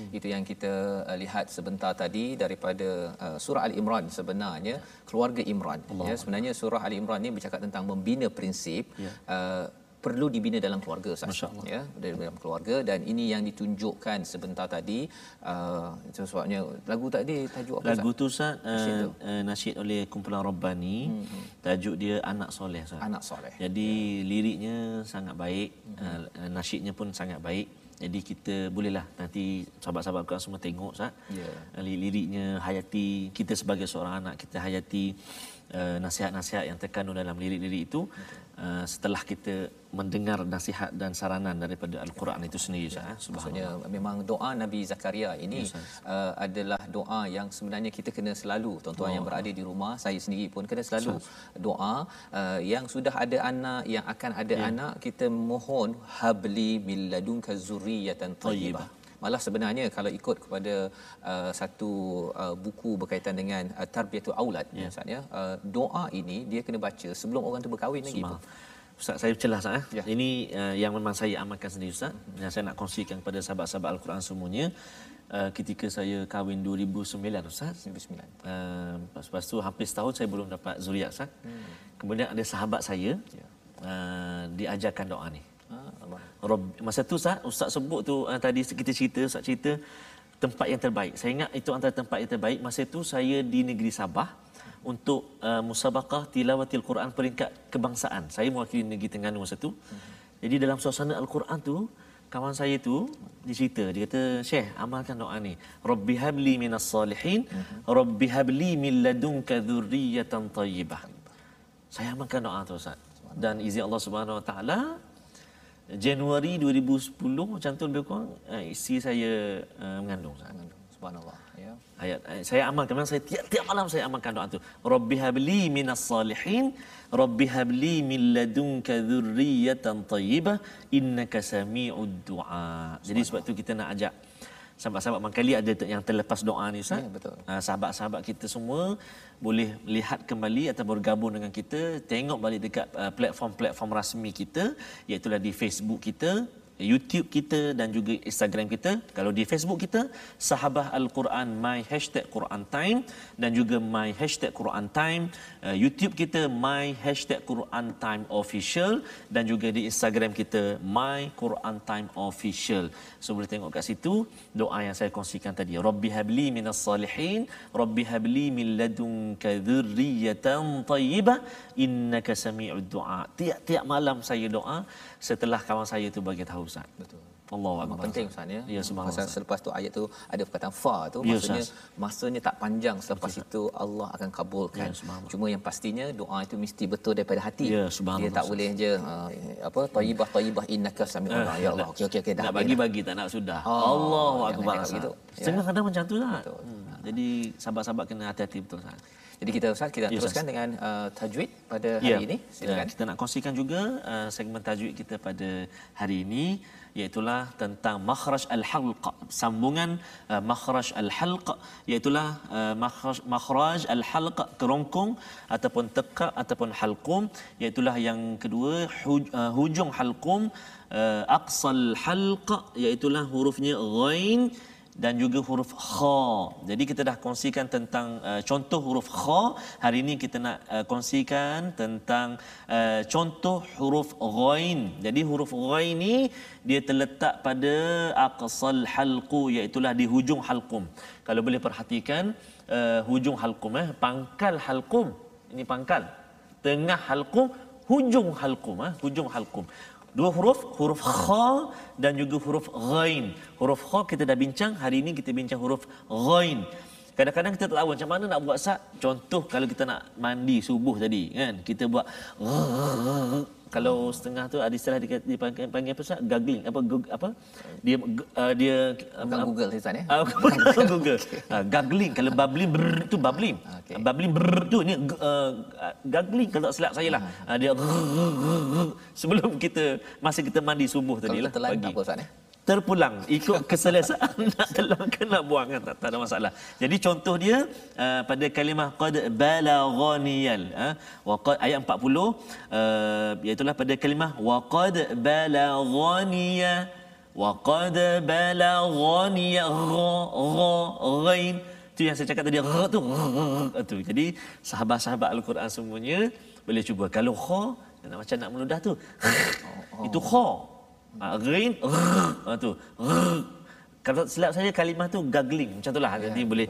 Speaker 2: Itu yang kita uh, lihat sebentar tadi daripada uh, surah al imran sebenarnya keluarga imran. Allah. Ya sebenarnya surah al imran ni bercakap tentang membina prinsip ya. uh, perlu dibina dalam keluarga Ustaz ya dalam keluarga dan ini yang ditunjukkan sebentar tadi uh, sebabnya lagu tadi tajuk apa
Speaker 1: lagu tu Ustaz uh, uh, nasyid oleh kumpulan Rabbani hmm. tajuk dia anak soleh Ustaz
Speaker 2: anak soleh
Speaker 1: jadi ya. liriknya sangat baik hmm. uh, nasyidnya pun sangat baik jadi kita bolehlah nanti sahabat-sahabat Quran semua tengok Ustaz. Yeah. Liriknya hayati kita sebagai seorang anak kita hayati uh, nasihat-nasihat yang terkandung dalam lirik-lirik itu. Okay. Uh, setelah kita mendengar nasihat dan saranan daripada al-Quran itu sendiri
Speaker 2: ya, maksudnya memang doa Nabi Zakaria ini ya, uh, adalah doa yang sebenarnya kita kena selalu tuan-tuan oh. yang berada di rumah saya sendiri pun kena selalu Sas. doa uh, yang sudah ada anak yang akan ada ya. anak kita mohon habli min ladunka zurriyatan thayyibah malah sebenarnya kalau ikut kepada uh, satu uh, buku berkaitan dengan uh, tarbiyatul aulad yeah. misalnya uh, doa ini dia kena baca sebelum orang tu berkahwin lagi pun
Speaker 1: Ustaz saya celah Ustaz eh.
Speaker 2: Ya.
Speaker 1: Ini uh, yang memang saya amalkan sendiri Ustaz. Yang saya nak kongsikan kepada sahabat-sahabat Al-Quran semuanya uh, ketika saya kahwin 2009 Ustaz.
Speaker 2: 2009.
Speaker 1: Uh, lepas, lepas tu hampir setahun saya belum dapat zuriat Ustaz. Hmm. Kemudian ada sahabat saya
Speaker 2: Ya.
Speaker 1: uh, diajarkan doa ni.
Speaker 2: Ah, Allah.
Speaker 1: Rob, masa tu Ustaz, Ustaz sebut tu uh, tadi kita cerita, Ustaz cerita tempat yang terbaik. Saya ingat itu antara tempat yang terbaik. Masa tu saya di negeri Sabah untuk uh, musabaqah tilawatil Quran peringkat kebangsaan. Saya mewakili negeri Terengganu masa tu. Jadi dalam suasana Al-Quran tu, kawan saya tu dia cerita, dia kata, "Syekh, amalkan doa ni. Rabbi habli minas salihin, Rabbi habli min ladunka dzurriyyatan thayyibah." Saya amalkan doa tu Ustaz. Dan izin Allah Subhanahu Wa Taala Januari 2010 macam tu lebih kurang uh, isteri saya uh, mengandung Ustaz.
Speaker 2: Subhanallah. Ya.
Speaker 1: Ayat, ayat saya amalkan memang saya tiap, tiap malam saya amalkan doa tu. Rabbi habli minas salihin, Rabbi habli min ladunka dzurriyyatan thayyibah innaka sami'ud du'a. Jadi sebab tu kita nak ajak sahabat-sahabat mangkali ada yang terlepas doa ni Ustaz.
Speaker 2: Ya, betul.
Speaker 1: Ah, sahabat-sahabat kita semua boleh lihat kembali atau bergabung dengan kita, tengok balik dekat uh, platform-platform rasmi kita iaitu di Facebook kita, YouTube kita dan juga Instagram kita. Kalau di Facebook kita, Sahabah Al-Quran My Hashtag Quran Time dan juga My Hashtag Quran Time. Uh, YouTube kita My Hashtag Quran Time Official dan juga di Instagram kita My Quran Time Official. So boleh tengok kat situ doa yang saya kongsikan tadi. Rabbi habli minas salihin, Rabbi habli min ladunka dzurriyyatan thayyibah innaka sami'ud du'a. Tiap-tiap malam saya doa setelah kawan saya tu bagi tahu Ustaz.
Speaker 2: Betul.
Speaker 1: Allahu
Speaker 2: Memang
Speaker 1: akbar.
Speaker 2: penting Ustaz ya.
Speaker 1: Ya,
Speaker 2: Pasal selepas tu ayat tu ada perkataan fa tu
Speaker 1: Ya,
Speaker 2: maksudnya
Speaker 1: Ustaz.
Speaker 2: masanya tak panjang selepas itu Allah akan kabulkan.
Speaker 1: Ya.
Speaker 2: Cuma yang pastinya doa itu mesti betul daripada hati.
Speaker 1: Ya,
Speaker 2: Dia tak boleh je uh, apa tayyibah tayyibah innaka sami'un
Speaker 1: Ah,
Speaker 2: ya Allah. Okey okey okey dah.
Speaker 1: nak
Speaker 2: habis
Speaker 1: bagi
Speaker 2: dah.
Speaker 1: bagi tak nak sudah.
Speaker 2: Oh,
Speaker 1: Allahu akbar.
Speaker 2: Ya.
Speaker 1: Setengah kadang macam tu lah.
Speaker 2: Betul.
Speaker 1: Hmm. Jadi sahabat-sahabat kena hati-hati betul Ustaz.
Speaker 2: Jadi kita Ustaz kita
Speaker 1: Ya,
Speaker 2: teruskan
Speaker 1: Ustaz.
Speaker 2: dengan uh, tajwid pada hari ini.
Speaker 1: Ya,
Speaker 2: Silakan.
Speaker 1: kita nak kongsikan juga uh, segmen tajwid kita pada hari ini iaitulah tentang makhraj al-halq sambungan uh, makhraj al-halq iaitulah uh, makhraj makhraj al-halq kerongkong ataupun tekak ataupun halqum iaitulah yang kedua huj, uh, hujung halqum uh, aqsal halq iaitulah hurufnya ghain dan juga huruf kha. Jadi kita dah kongsikan tentang uh, contoh huruf kha. Hari ini kita nak uh, kongsikan tentang uh, contoh huruf ghain. Jadi huruf ghain ni dia terletak pada aqsal halqu iaitu di hujung halqum. Kalau boleh perhatikan uh, hujung halqum eh pangkal halqum. Ini pangkal. Tengah halqum, hujung halqum eh hujung halqum. Dua huruf, huruf kha dan juga huruf ghain. Huruf kha kita dah bincang, hari ini kita bincang huruf ghain. Kadang-kadang kita tak tahu macam mana nak buat sat. Contoh kalau kita nak mandi subuh tadi kan, kita buat kalau setengah tu ada istilah dipanggil panggil apa Ustaz? Gargling apa gug- apa? Dia uh, dia
Speaker 2: Bukan Google Ustaz ya.
Speaker 1: Ah, bukan Google. Ah, gargling kalau bubbling brr tu bubbling. Okay. Bubbling brr tu ni uh, gargling kalau tak silap saya lah. Ah, dia sebelum kita masa kita mandi subuh tadi
Speaker 2: Kalau
Speaker 1: lah pagi.
Speaker 2: tak apa Ustaz ya.
Speaker 1: Terpulang. Ikut keselesaan. Nak telan ke nak buang? Kan tak, tak ada masalah. Jadi contoh dia uh, pada kalimah qad balaghaniyal uh, wa qad ayat 40 uh, iaitu pada kalimah wa qad balaghaniya wa qad balaghaniya gha gha ghain. Tu yang saya cakap tadi gha tu gha, tu. Jadi sahabat-sahabat al-Quran semuanya boleh cuba. Kalau kha macam nak meludah tu. Itu kha Ah, Ghain ah, tu. Kalau silap saya kalimah tu gagling macam itulah. Ya, Nanti boleh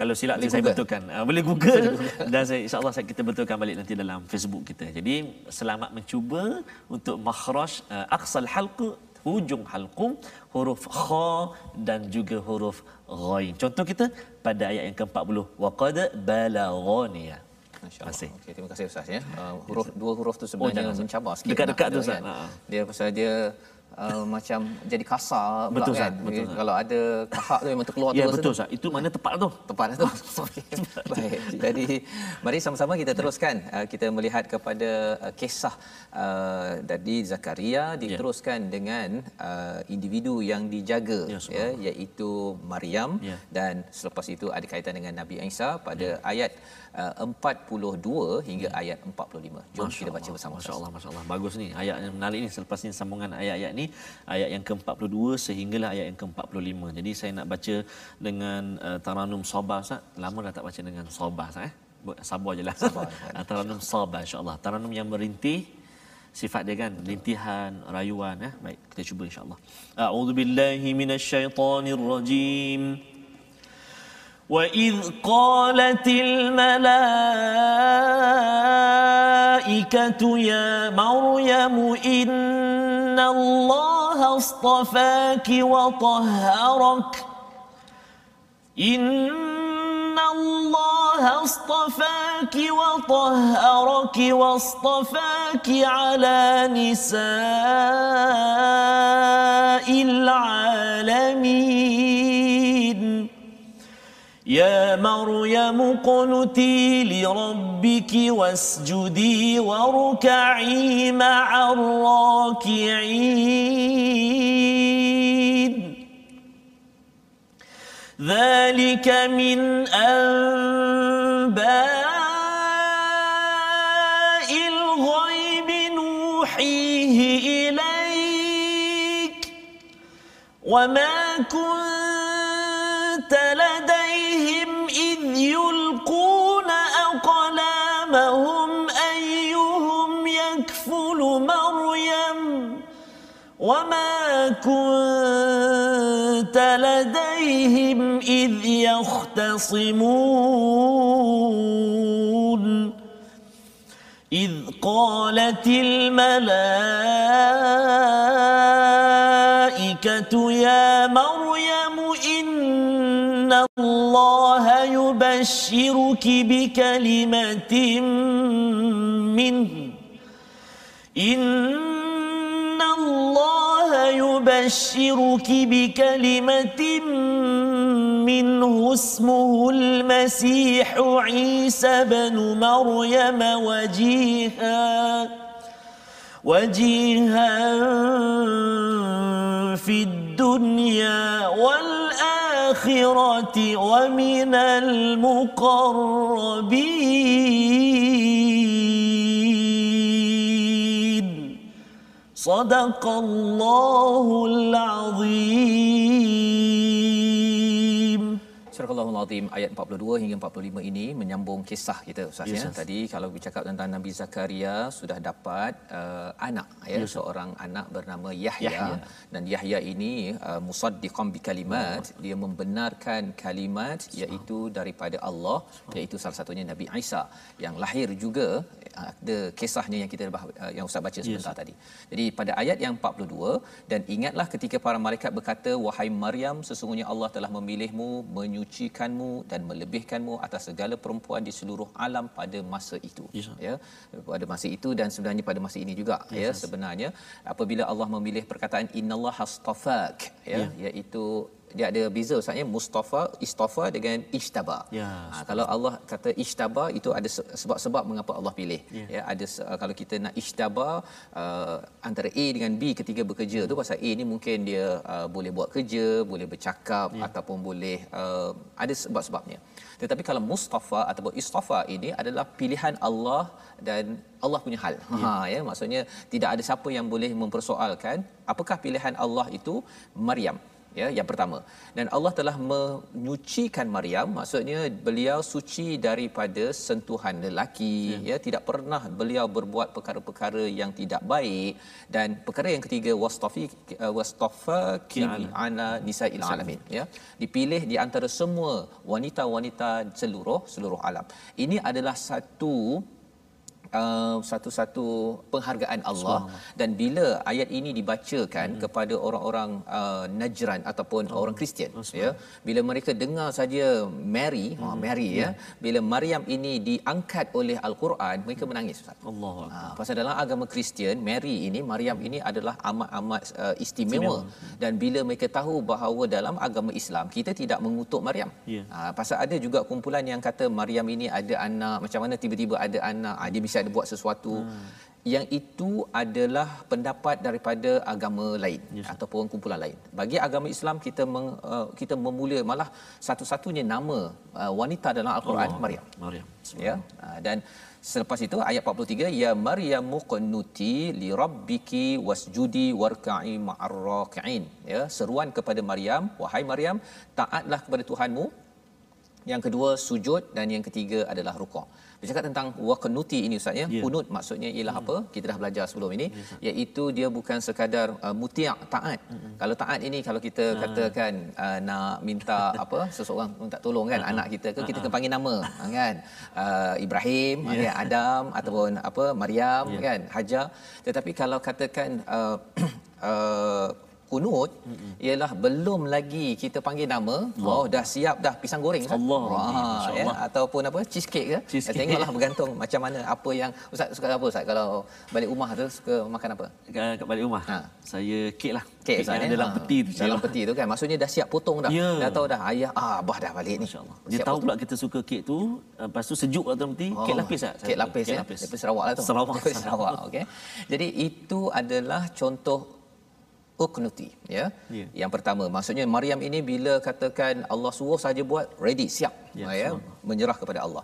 Speaker 1: kalau silap
Speaker 2: Boleh
Speaker 1: saya
Speaker 2: Google.
Speaker 1: betulkan. Ah, boleh Google dan saya insya-Allah saya kita betulkan balik nanti dalam Facebook kita. Jadi selamat mencuba untuk makhraj uh, aqsal halq hujung halqum huruf kha dan juga huruf ghain. Contoh kita pada ayat yang ke-40 waqad balaghaniya.
Speaker 2: Masya-Allah. Okey, terima kasih Ustaz ya. Uh, huruf dua huruf tu sebenarnya
Speaker 1: jangan, Ustaz.
Speaker 2: mencabar sikit.
Speaker 1: Dekat-dekat
Speaker 2: nak
Speaker 1: tu, Ustaz.
Speaker 2: kan.
Speaker 1: Ha.
Speaker 2: Dia pasal dia uh, macam jadi kasar pula
Speaker 1: Betul,
Speaker 2: kan.
Speaker 1: Betul, Ustaz.
Speaker 2: Kalau ada kahak tu memang terkeluar
Speaker 1: Ya
Speaker 2: terus
Speaker 1: betul
Speaker 2: tu.
Speaker 1: Ustaz. Itu mana tepat tu?
Speaker 2: Tepat tu. Okey. Baik. Jadi mari sama-sama kita teruskan uh, kita melihat kepada uh, kisah uh, dari Zakaria diteruskan dengan uh, individu yang dijaga
Speaker 1: Ya,
Speaker 2: ya iaitu Maryam
Speaker 1: Ya.
Speaker 2: dan selepas itu ada kaitan dengan Nabi Isa pada ayat uh, 42 hingga ayat 45. Jom
Speaker 1: Masya
Speaker 2: kita baca
Speaker 1: Allah,
Speaker 2: bersama.
Speaker 1: Masya Allah, Masya Allah. Bagus ni. Ayat yang menarik ni selepas ni sambungan ayat-ayat ni ini ayat yang ke-42 sehinggalah ayat yang ke-45. Jadi saya nak baca dengan uh, taranum sabah sat. Lama dah tak baca dengan sabah sah, eh. Sabar jelah.
Speaker 2: Sabar.
Speaker 1: Eh, taranum sabah insya-Allah. Taranum yang merintih sifat dia kan rintihan rayuan eh. Baik kita cuba insya-Allah. A'udzubillahi minasyaitonirrajim. وإذ qalatil malaikatu ya مريم إن إن الله اصطفاك وطهرك إن الله اصطفاك وطهرك واصطفاك على نساء العالمين يا مريم اقنتي لربك واسجدي واركعي مع الراكعين. ذلك من أنباء الغيب نوحيه إليك. وما كنت إذ يلقون أقلامهم أيهم يكفل مريم وما كنت لديهم إذ يختصمون إذ قالت الملائكة يا الله يبشرك بكلمة منه. إن الله يبشرك بكلمة منه. اسمه المسيح عيسى بن مريم وجيها وجيها في الدنيا والآخرة. ومن المقربين. صدق الله العظيم.
Speaker 2: Surah Al-Azim ayat 42 hingga 45 ini menyambung kisah kita Ustaz
Speaker 1: Ya,
Speaker 2: ya. Tadi kalau bercakap tentang Nabi Zakaria sudah dapat uh, anak ya, seorang anak bernama Yahya,
Speaker 1: Yahya.
Speaker 2: dan Yahya ini uh, musaddiqan bi kalimat. Dia membenarkan kalimat iaitu daripada Allah iaitu salah satunya Nabi Isa yang lahir juga ada kisahnya yang kita uh, yang Ustaz baca sebentar tadi. Jadi pada ayat yang 42 dan ingatlah ketika para malaikat berkata wahai Maryam sesungguhnya Allah telah memilihmu menyucikanmu dan melebihkanmu atas segala perempuan di seluruh alam pada masa itu.
Speaker 1: Yes, sir.
Speaker 2: Ya, pada masa itu dan sebenarnya pada masa ini juga ya sebenarnya apabila Allah memilih perkataan innallaha astafak ya iaitu dia ada beza Ustaz ya Mustafa istafa dengan ishtaba.
Speaker 1: Ya,
Speaker 2: Ha, kalau Allah kata ishtaba itu ada se- sebab-sebab mengapa Allah pilih.
Speaker 1: Ya.
Speaker 2: Ya, ada uh, kalau kita nak ishtaba uh, antara A dengan B ketika bekerja tu pasal A ni mungkin dia uh, boleh buat kerja, boleh bercakap
Speaker 1: Ya.
Speaker 2: ataupun boleh uh, ada sebab-sebabnya. Tetapi kalau Mustafa ataupun istafa ini adalah pilihan Allah dan Allah punya hal.
Speaker 1: Ya.
Speaker 2: Ha ya maksudnya tidak ada siapa yang boleh mempersoalkan apakah pilihan Allah itu Maryam ya yang pertama. Dan Allah telah menyucikan Maryam maksudnya beliau suci daripada sentuhan lelaki ya, tidak pernah beliau berbuat perkara-perkara yang tidak baik. Dan perkara yang ketiga wastafi uh, wastafaki ala nisa'il. alamin ya. Dipilih di antara semua wanita-wanita seluruh seluruh alam. Ini adalah satu uh, satu-satu penghargaan Allah dan bila ayat ini dibacakan hmm. kepada orang-orang uh, Najran ataupun oh. orang Kristian ya bila mereka dengar saja Mary hmm. oh, Mary hmm. ya bila Maryam ini diangkat oleh al-Quran mereka menangis Ustaz. Allah. Ha, pasal dalam agama Kristian Mary ini Maryam ini adalah amat-amat uh, istimewa hmm. dan bila mereka tahu bahawa dalam agama Islam kita tidak mengutuk Maryam. Yeah. Ha, pasal ada juga kumpulan yang kata Maryam ini ada anak macam mana tiba-tiba ada anak ha, dia bisa ada buat sesuatu hmm. yang itu adalah pendapat daripada agama lain yes. ataupun kumpulan lain. Bagi agama Islam kita meng, uh, kita memula malah satu-satunya nama uh, wanita dalam al-Quran oh, Maryam. Maryam. Ya. Uh, dan selepas itu ayat 43 ya Maryam muqannuti li rabbiki wasjudi warka'i ma'ar. Ya, seruan kepada Maryam, wahai Maryam, taatlah kepada Tuhanmu. Yang kedua sujud dan yang ketiga adalah rukuk. Bercakap tentang waqnuti ini ustaz ya. Yeah. Kunut maksudnya ialah yeah. apa? Kita dah belajar sebelum ini yeah. iaitu dia bukan sekadar uh, mutia' taat. Mm-hmm. Kalau taat ini kalau kita uh. katakan uh, nak minta apa seseorang minta tolong kan uh-huh. anak kita ke kita kena panggil nama kan. Uh, Ibrahim, yeah. okay, Adam ataupun apa Maryam yeah. kan, Hajar. Tetapi kalau katakan uh, uh, kunut mm-hmm. ialah belum lagi kita panggil nama Allah. oh dah siap dah pisang goreng Allah Wah, ya ataupun apa cheesecake ke cheesecake. tengoklah bergantung macam mana apa yang ustaz suka apa ustaz kalau balik rumah tu suka makan apa
Speaker 1: kat balik rumah ha. saya kek lah
Speaker 2: kek ustaz
Speaker 1: ya? dalam ha. peti tu
Speaker 2: dalam peti tu kan maksudnya dah siap potong dah yeah. dah tahu dah ayah ah abah dah balik ni
Speaker 1: dia tahu potong. pula kita suka kek tu lepas tu sejuk lah dalam peti oh. kek lapis
Speaker 2: lah kek lapis kek ya lapis. daripada Sarawak lah tu
Speaker 1: Sarawak
Speaker 2: Sarawak okey jadi itu adalah contoh uknuti ya. Yeah. yang pertama maksudnya Maryam ini bila katakan Allah suruh saja buat ready siap yeah, ya menyerah kepada Allah.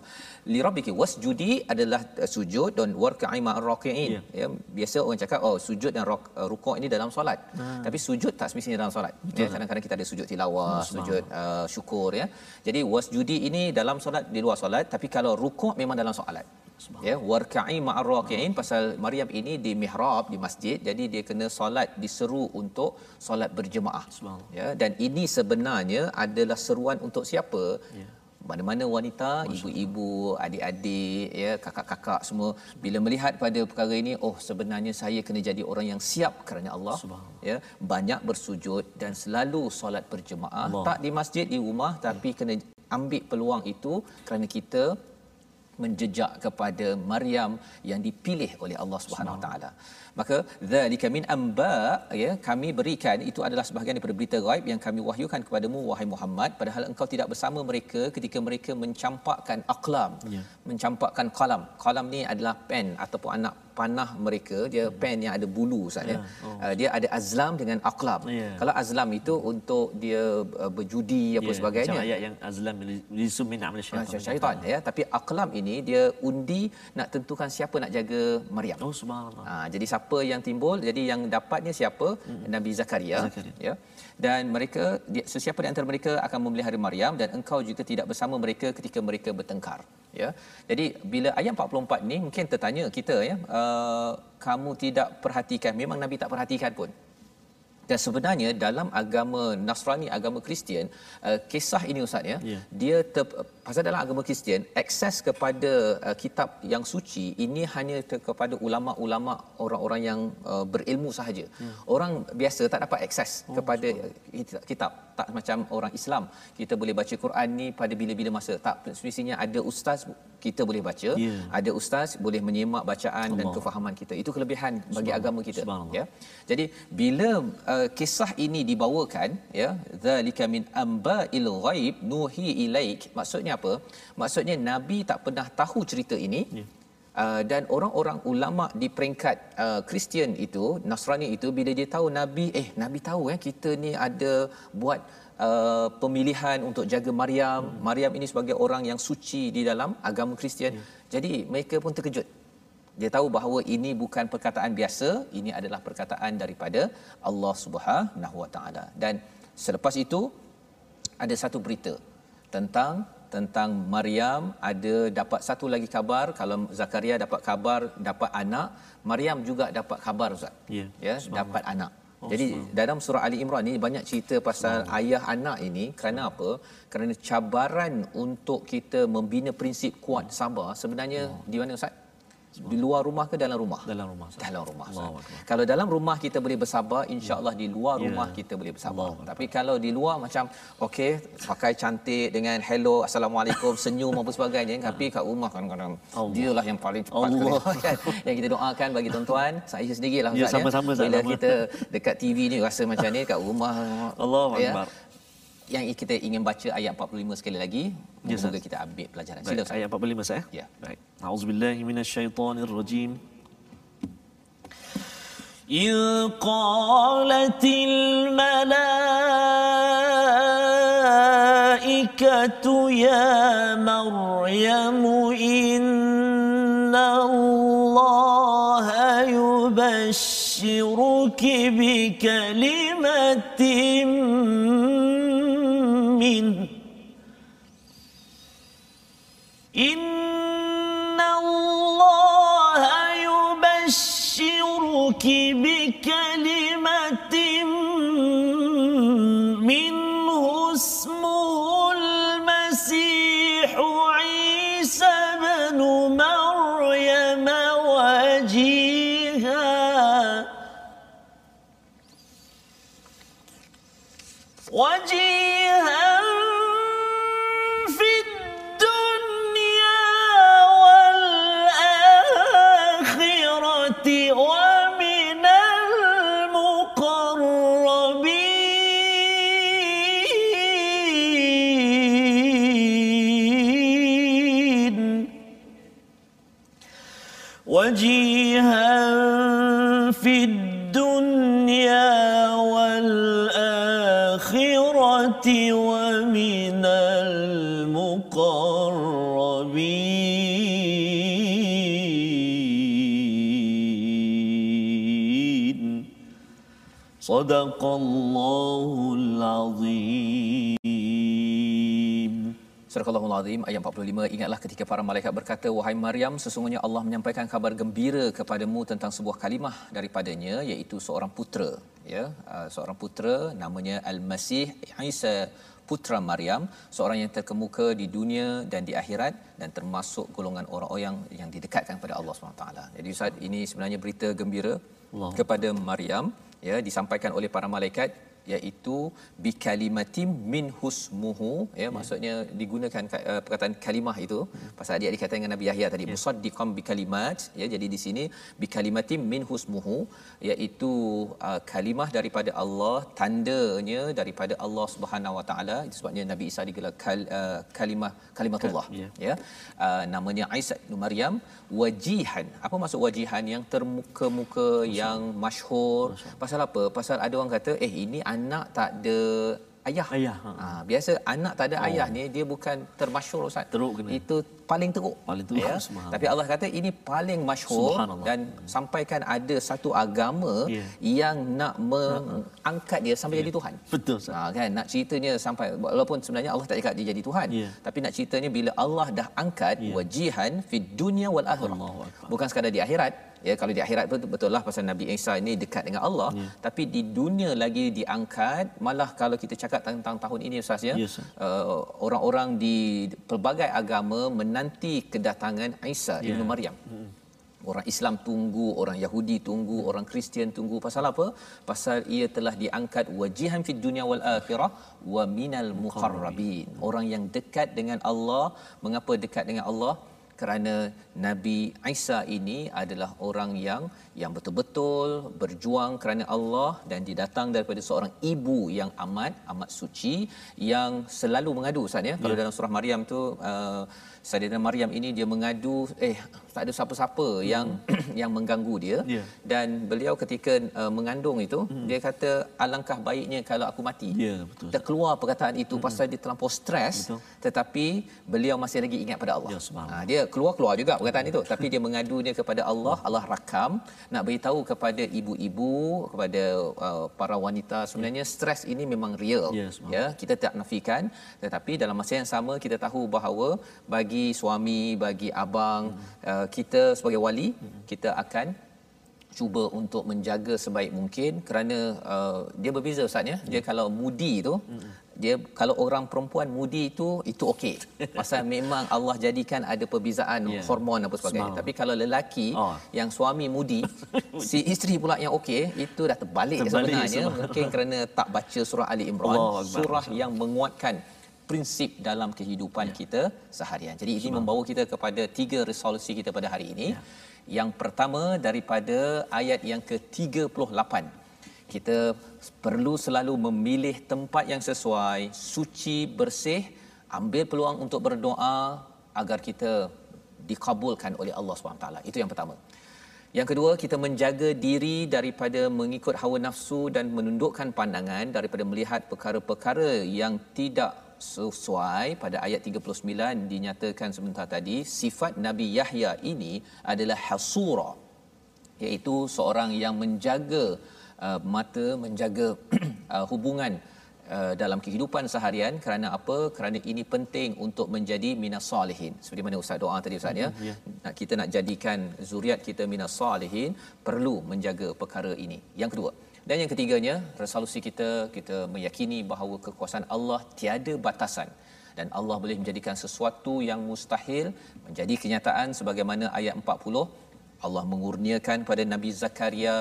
Speaker 2: Li rabbiki wasjudi adalah uh, sujud dan warka'i ma'ar raki'in. Yeah. ya biasa orang cakap oh sujud dan ruk, uh, rukuk ini dalam solat. Hmm. tapi sujud tak semestinya dalam solat. Ya kadang-kadang kita ada sujud tilawah hmm, sujud uh, syukur ya. Jadi wasjudi ini dalam solat di luar solat tapi kalau rukuk memang dalam solat ya warka'i ma'ar raki'in. Pasal Maryam ini di mihrab di masjid. Jadi dia kena solat diseru untuk solat berjemaah. Ya dan ini sebenarnya adalah seruan untuk siapa? Ya. mana-mana wanita ibu-ibu adik-adik ya kakak-kakak semua. Bila melihat pada perkara ini oh sebenarnya saya kena jadi orang yang siap kerana Allah. Ya banyak bersujud dan selalu solat berjemaah. Allah. tak di masjid di rumah tapi ya. kena ambil peluang itu kerana kita menjejak kepada Maryam yang dipilih oleh Allah Subhanahu Wa Taala. Maka zalika min amba ya kami berikan itu adalah sebahagian daripada berita gaib yang kami wahyukan kepadamu wahai Muhammad padahal engkau tidak bersama mereka ketika mereka mencampakkan aqlam ya. mencampakkan qalam. Qalam ni adalah pen ataupun anak panah mereka dia hmm. pen yang ada bulu Ustaz ya. Oh. Uh, dia ada azlam dengan aqlam. Yeah. Kalau azlam itu untuk dia uh, berjudi apa yeah. sebagainya.
Speaker 1: Macam ayat yang azlam lisum min amal syaitan.
Speaker 2: syaitan ya, tapi aqlam ini dia undi nak tentukan siapa nak jaga Maryam.
Speaker 1: Oh subhanallah. Ha,
Speaker 2: jadi siapa yang timbul, jadi yang dapatnya siapa? Hmm. Nabi Zakaria, Zakaria. ya. Dan mereka sesiapa di antara mereka akan memelihara Maryam dan engkau juga tidak bersama mereka ketika mereka bertengkar ya. Jadi bila ayat 44 ni mungkin tertanya kita ya uh, kamu tidak perhatikan. Memang nabi tak perhatikan pun. Dan sebenarnya dalam agama Nasrani agama Kristian uh, kisah ini ustaz ya yeah. dia ter, pasal dalam agama Kristian akses kepada uh, kitab yang suci ini hanya ter, kepada ulama-ulama orang-orang yang uh, berilmu sahaja. Yeah. orang biasa tak dapat akses oh, kepada so. kitab. Tak macam orang Islam. Kita boleh baca Quran ni pada bila-bila masa. Tak semestinya ada ustaz kita boleh baca. Yeah. ada ustaz boleh menyemak bacaan Allah. dan kefahaman kita. Itu kelebihan bagi agama kita ya. Jadi bila uh, kisah ini dibawakan ya zalika min amba'il ghaib nuhi ilaik maksudnya apa maksudnya nabi tak pernah tahu cerita ini yeah. Uh, dan orang-orang ulama di peringkat uh, Kristian uh, itu Nasrani itu bila dia tahu nabi eh nabi tahu eh kita ni ada buat uh, pemilihan untuk jaga Maryam. Hmm. Maryam ini sebagai orang yang suci di dalam agama Kristian. Hmm. Jadi mereka pun terkejut. Dia tahu bahawa ini bukan perkataan biasa, ini adalah perkataan daripada Allah Subhanahu Wa Taala. Dan selepas itu ada satu berita tentang tentang Maryam ada dapat satu lagi kabar kalau Zakaria dapat kabar dapat anak Maryam juga dapat kabar Ustaz ya, ya dapat anak Oh, Jadi dalam surah Ali Imran ni banyak cerita pasal oh. ayah anak ini kerana apa? Kerana cabaran untuk kita membina prinsip kuat sabar sebenarnya oh. di mana ustaz? Di luar rumah ke dalam rumah
Speaker 3: Dalam rumah. Ustaz.
Speaker 2: dalam rumah kalau dalam rumah kita boleh bersabar insyaallah di luar
Speaker 3: Ya.
Speaker 2: rumah kita boleh bersabar tapi kalau di luar macam okey pakai cantik dengan hello assalamualaikum senyum apa sebagainya tapi kat rumah kadang-kadang
Speaker 3: Allah.
Speaker 2: dialah yang paling cepat
Speaker 3: Allah.
Speaker 2: kan yang kita doakan bagi tuan-tuan saya sendirilah
Speaker 3: Ya,
Speaker 2: Ustaz
Speaker 3: sama-sama, Ustaz.
Speaker 2: bila
Speaker 3: Sama.
Speaker 2: kita dekat TV ni rasa macam ni kat rumah
Speaker 3: Allahu
Speaker 2: ya.
Speaker 3: Akbar
Speaker 2: yang kita ingin baca ayat 45 sekali lagi
Speaker 3: Ya,
Speaker 2: semoga
Speaker 3: Ustaz.
Speaker 2: kita ambil pelajaran
Speaker 3: Baik,
Speaker 2: sila Ustaz
Speaker 3: ayat 45 saya.
Speaker 2: Ya.
Speaker 3: Baik. Auzubillahi minasyaitonir rajim.
Speaker 1: إذ قالت الملائكة يا مريم إن الله يبشرك بكلمة منه إن الله يبشرك بكلمة صدق الله العظيم
Speaker 2: Surah Al-Allahul Azim ayat 45 ingatlah ketika para malaikat berkata wahai Maryam sesungguhnya Allah menyampaikan kabar gembira kepadamu tentang sebuah kalimah daripadanya iaitu seorang putera ya uh, seorang putera namanya Al-Masih Isa putra Maryam seorang yang terkemuka di dunia dan di akhirat dan termasuk golongan orang-orang yang didekatkan pada Allah SWT. Jadi Ustaz ini sebenarnya berita gembira
Speaker 3: Allah.
Speaker 2: kepada Maryam ya disampaikan oleh para malaikat iaitu bi kalimatim min husmuhu ya maksudnya digunakan uh, perkataan kalimah itu. Pasal dia dikatakan dengan Nabi Yahya tadi musaddiqan bi kalimat ya jadi di sini bi kalimatim min husmuhu iaitu uh, kalimah daripada Allah tandanya daripada Allah Subhanahu Wa Taala. Itu sebabnya Nabi Isa digelar kal, uh, kalimah kalimatullah
Speaker 3: Ya.
Speaker 2: ya. Uh, namanya Isa bin Maryam wajihan. Apa maksud wajihan? Yang termuka-muka yang masyhur. Pasal apa? Pasal ada orang kata eh ini anak tak ada ayah
Speaker 3: Ayah, ha.
Speaker 2: ha, biasa anak tak ada oh. ayah ni dia bukan termasyhur ustaz
Speaker 3: Teruk kena.
Speaker 2: itu paling teruk
Speaker 3: Paling teruk,
Speaker 2: ya tapi Allah kata ini paling masyhur dan sampaikan ada satu agama
Speaker 3: Ya.
Speaker 2: yang nak mengangkat dia sampai jadi tuhan
Speaker 3: Betul.
Speaker 2: Ha, kan nak ceritanya sampai walaupun sebenarnya Allah tak cakap dia jadi tuhan
Speaker 3: Ya.
Speaker 2: tapi nak ceritanya bila Allah dah angkat
Speaker 3: Ya.
Speaker 2: wajihan fid dunya wal akhirah bukan sekadar di akhirat ya kalau di akhirat betul betul lah pasal Nabi Isa ini dekat dengan Allah
Speaker 3: Ya.
Speaker 2: tapi di dunia lagi diangkat malah kalau kita cakap tentang tahun ini ustaz ya
Speaker 3: Ya, Ustaz.
Speaker 2: uh, orang-orang di pelbagai agama menanti kedatangan Isa
Speaker 3: Ya.
Speaker 2: ibnu Maryam Orang Islam tunggu, orang Yahudi tunggu, orang Kristian tunggu. Pasal apa? Pasal ia telah diangkat wajihan fid dunya wal akhirah wa minal muqarrabin. Orang yang dekat dengan Allah. Mengapa dekat dengan Allah? Kerana Nabi Isa ini adalah orang yang yang betul-betul berjuang kerana Allah dan didatang daripada seorang ibu yang amat amat suci yang selalu mengadu Ustaz ya. Kalau dalam surah Maryam tu uh, Saidina Maryam ini dia mengadu eh tak ada siapa-siapa yang yang mengganggu dia
Speaker 3: Ya.
Speaker 2: dan beliau ketika uh, mengandung itu dia kata alangkah baiknya kalau aku mati.
Speaker 3: Ya, betul.
Speaker 2: Terkeluar perkataan itu pasal dia terlampau stres
Speaker 3: Betul.
Speaker 2: tetapi beliau masih lagi ingat pada Allah.
Speaker 3: Ya.
Speaker 2: Ha, dia keluar-keluar juga perkataan itu tapi dia mengadunya kepada Allah, Allah rakam nak beritahu kepada ibu-ibu, kepada uh, para wanita sebenarnya stres ini memang real.
Speaker 3: Ya,
Speaker 2: ya, kita tak nafikan tetapi dalam masa yang sama kita tahu bahawa bagi suami, bagi abang, uh, kita sebagai wali kita akan cuba untuk menjaga sebaik mungkin kerana uh, dia berbeza ustaz ya dia kalau mudi tu dia kalau orang perempuan mudi itu itu okey pasal memang Allah jadikan ada perbezaan yeah. hormon apa sebagainya
Speaker 4: Smart.
Speaker 2: tapi kalau lelaki
Speaker 4: Oh.
Speaker 2: yang suami mudi si isteri pula yang okey itu dah terbalik,
Speaker 4: Terbalik,
Speaker 2: sebenarnya
Speaker 4: subhanallah.
Speaker 2: mungkin kerana tak baca surah Ali Imran
Speaker 4: Akbar.
Speaker 2: surah yang menguatkan prinsip dalam kehidupan yeah. kita seharian. Jadi ini membawa kita kepada tiga resolusi kita pada hari ini. Yeah. Yang pertama daripada ayat yang ke-38. Kita perlu selalu memilih tempat yang sesuai, suci, bersih, ambil peluang untuk berdoa agar kita dikabulkan oleh Allah SWT. Itu yang pertama. Yang kedua, kita menjaga diri daripada mengikut hawa nafsu dan menundukkan pandangan daripada melihat perkara-perkara yang tidak sesuai pada ayat 39 dinyatakan sebentar tadi sifat Nabi Yahya ini adalah hasura iaitu seorang yang menjaga uh, mata menjaga uh, hubungan uh, dalam kehidupan seharian. Kerana apa? Kerana ini penting untuk menjadi minas salihin. Seperti mana ustaz doa tadi ustaz ya?
Speaker 4: Ya.
Speaker 2: nak kita nak jadikan zuriat kita minas salihin perlu menjaga perkara ini. Yang kedua dan yang ketiganya resolusi kita kita meyakini bahawa kekuasaan Allah tiada batasan. Dan Allah boleh menjadikan sesuatu yang mustahil menjadi kenyataan sebagaimana ayat 40 Allah mengurniakan pada Nabi Zakaria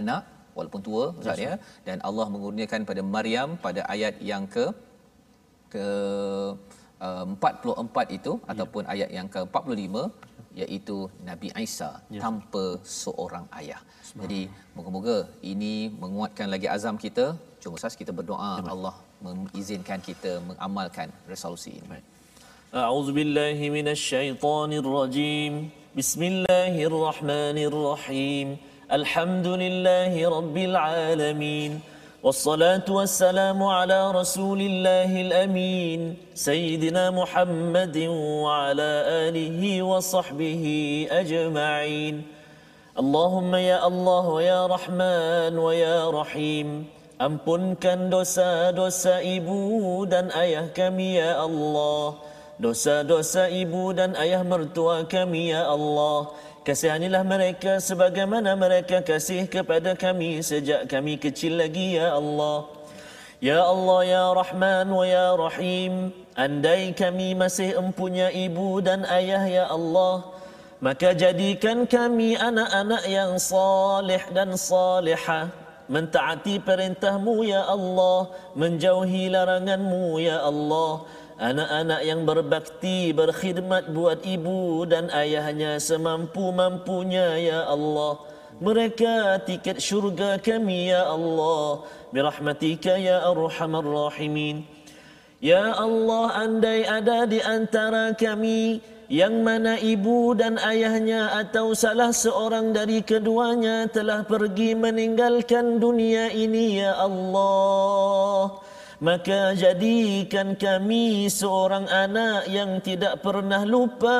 Speaker 2: anak walaupun tua ustaz ya. dan Allah mengurniakan pada Maryam pada ayat yang ke ke uh, 44 itu ya. ataupun ayat yang ke 45 iaitu Nabi Isa ya. tanpa seorang ayah. Jadi moga-moga ini menguatkan lagi azam kita. Cuma Ustaz kita berdoa ya, Allah mengizinkan kita mengamalkan resolusi ini. Baik.
Speaker 1: أعوذ بالله من الشيطان الرجيم بسم الله الرحمن الرحيم الحمد لله رب العالمين والصلاة والسلام على رسول الله الأمين سيدنا محمد وعلى آله وصحبه أجمعين اللهم يا الله ويا رحمن ويا رحيم Ampunkan dosa-dosa ibu dan ayah kami ya Allah Dosa-dosa ibu dan ayah mertua kami ya Allah Kasihanilah mereka sebagaimana mereka kasih kepada kami sejak kami kecil lagi ya Allah. Ya Allah ya Rahman wa ya Rahim Andai kami masih empunya ibu dan ayah ya Allah Maka jadikan kami anak-anak yang salih dan salihah. Mentaati perintahmu ya Allah Menjauhi laranganmu ya Allah Anak-anak yang berbakti, berkhidmat buat ibu dan ayahnya semampu-mampunya ya Allah. Mereka tiket syurga kami ya Allah. Birahmatika ya arhamar rahimin. Ya Allah andai ada di antara kami yang mana ibu dan ayahnya atau salah seorang dari keduanya telah pergi meninggalkan dunia ini ya Allah. Maka jadikan kami seorang anak yang tidak pernah lupa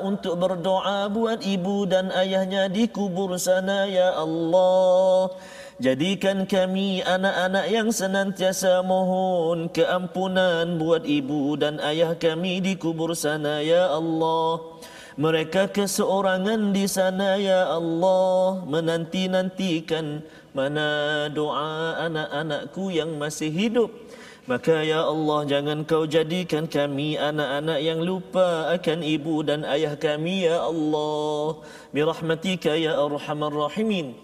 Speaker 1: untuk berdoa buat ibu dan ayahnya di kubur sana ya Allah. Jadikan kami anak-anak yang senantiasa mohon keampunan buat ibu dan ayah kami di kubur sana ya Allah. Mereka keseorangan di sana ya Allah menanti-nantikan mana doa anak-anakku yang masih hidup. Maka ya Allah jangan kau jadikan kami anak-anak yang lupa akan ibu dan ayah kami ya Allah. Birahmatika ya arhamar rahimin.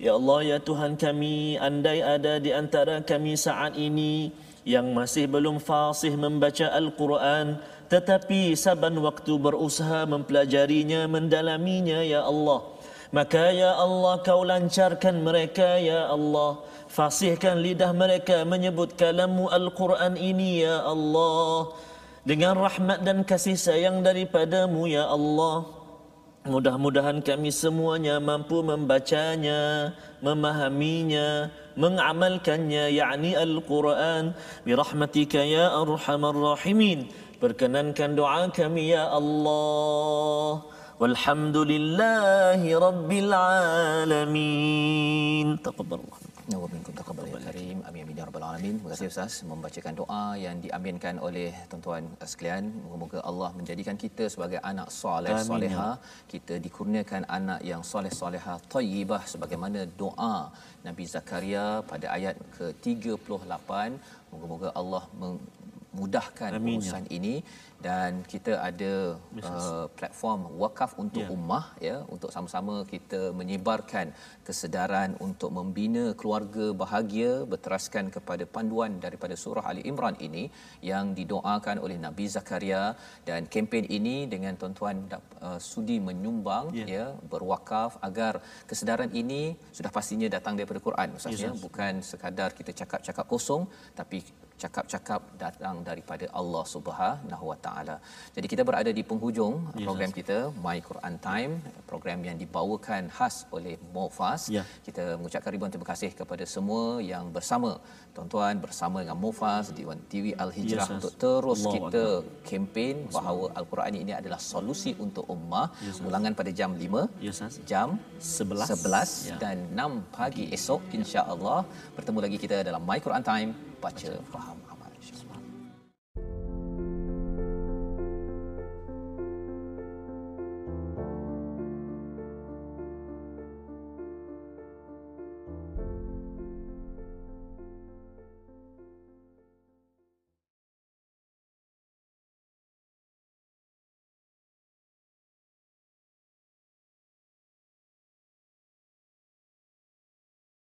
Speaker 1: Ya Allah ya Tuhan kami andai ada di antara kami saat ini yang masih belum fasih membaca Al-Quran tetapi saban waktu berusaha mempelajarinya mendalaminya ya Allah maka ya Allah kau lancarkan mereka ya Allah fasihkan lidah mereka menyebut kalammu Al-Quran ini ya Allah dengan rahmat dan kasih sayang daripadamu ya Allah Mudah-mudahan kami semuanya mampu membacanya, memahaminya, mengamalkannya, yakni Al-Quran. Birahmatika ya arhamar rahimin. Perkenankan doa kami ya Allah.
Speaker 5: والحمد لله رب العالمين تقبل الله
Speaker 2: Nawa minkum taqabbal ya karim. Amin amin ya rabbal alamin. Terima kasih Ustaz membacakan doa yang diaminkan oleh tuan-tuan sekalian. Moga-moga Allah menjadikan kita sebagai anak soleh soleha. Kita dikurniakan anak yang soleh soleha tayyibah sebagaimana doa Nabi Zakaria pada ayat ke-38. Moga-moga Allah meng mudahkan Amin, urusan ini. Dan kita ada uh, platform wakaf untuk ya. ummah ya untuk sama-sama kita menyebarkan kesedaran untuk membina keluarga bahagia berteraskan kepada panduan daripada surah Ali Imran ini yang didoakan oleh Nabi Zakaria. Dan kempen ini dengan tuan-tuan uh, sudi menyumbang ya. ya berwakaf agar kesedaran ini sudah pastinya datang daripada Quran ustaz ya. Bukan sekadar kita cakap-cakap kosong tapi cakap-cakap datang daripada Allah Subhanahu Wa Taala. Jadi kita berada di penghujung yes, program kita My Quran Time, program yang dibawakan khas oleh Mofas. Yeah. Kita mengucapkan ribuan terima kasih kepada semua yang bersama tuan-tuan bersama dengan Mofas di TV Al Hijrah yes, untuk terus Allah kita Allah. kempen bahawa Al-Quran ini adalah solusi untuk ummah. Yes, Ulangan pada jam 5, yes, jam 11, 11 yeah. dan 6 pagi esok insya-Allah bertemu lagi kita dalam My Quran Time baca faham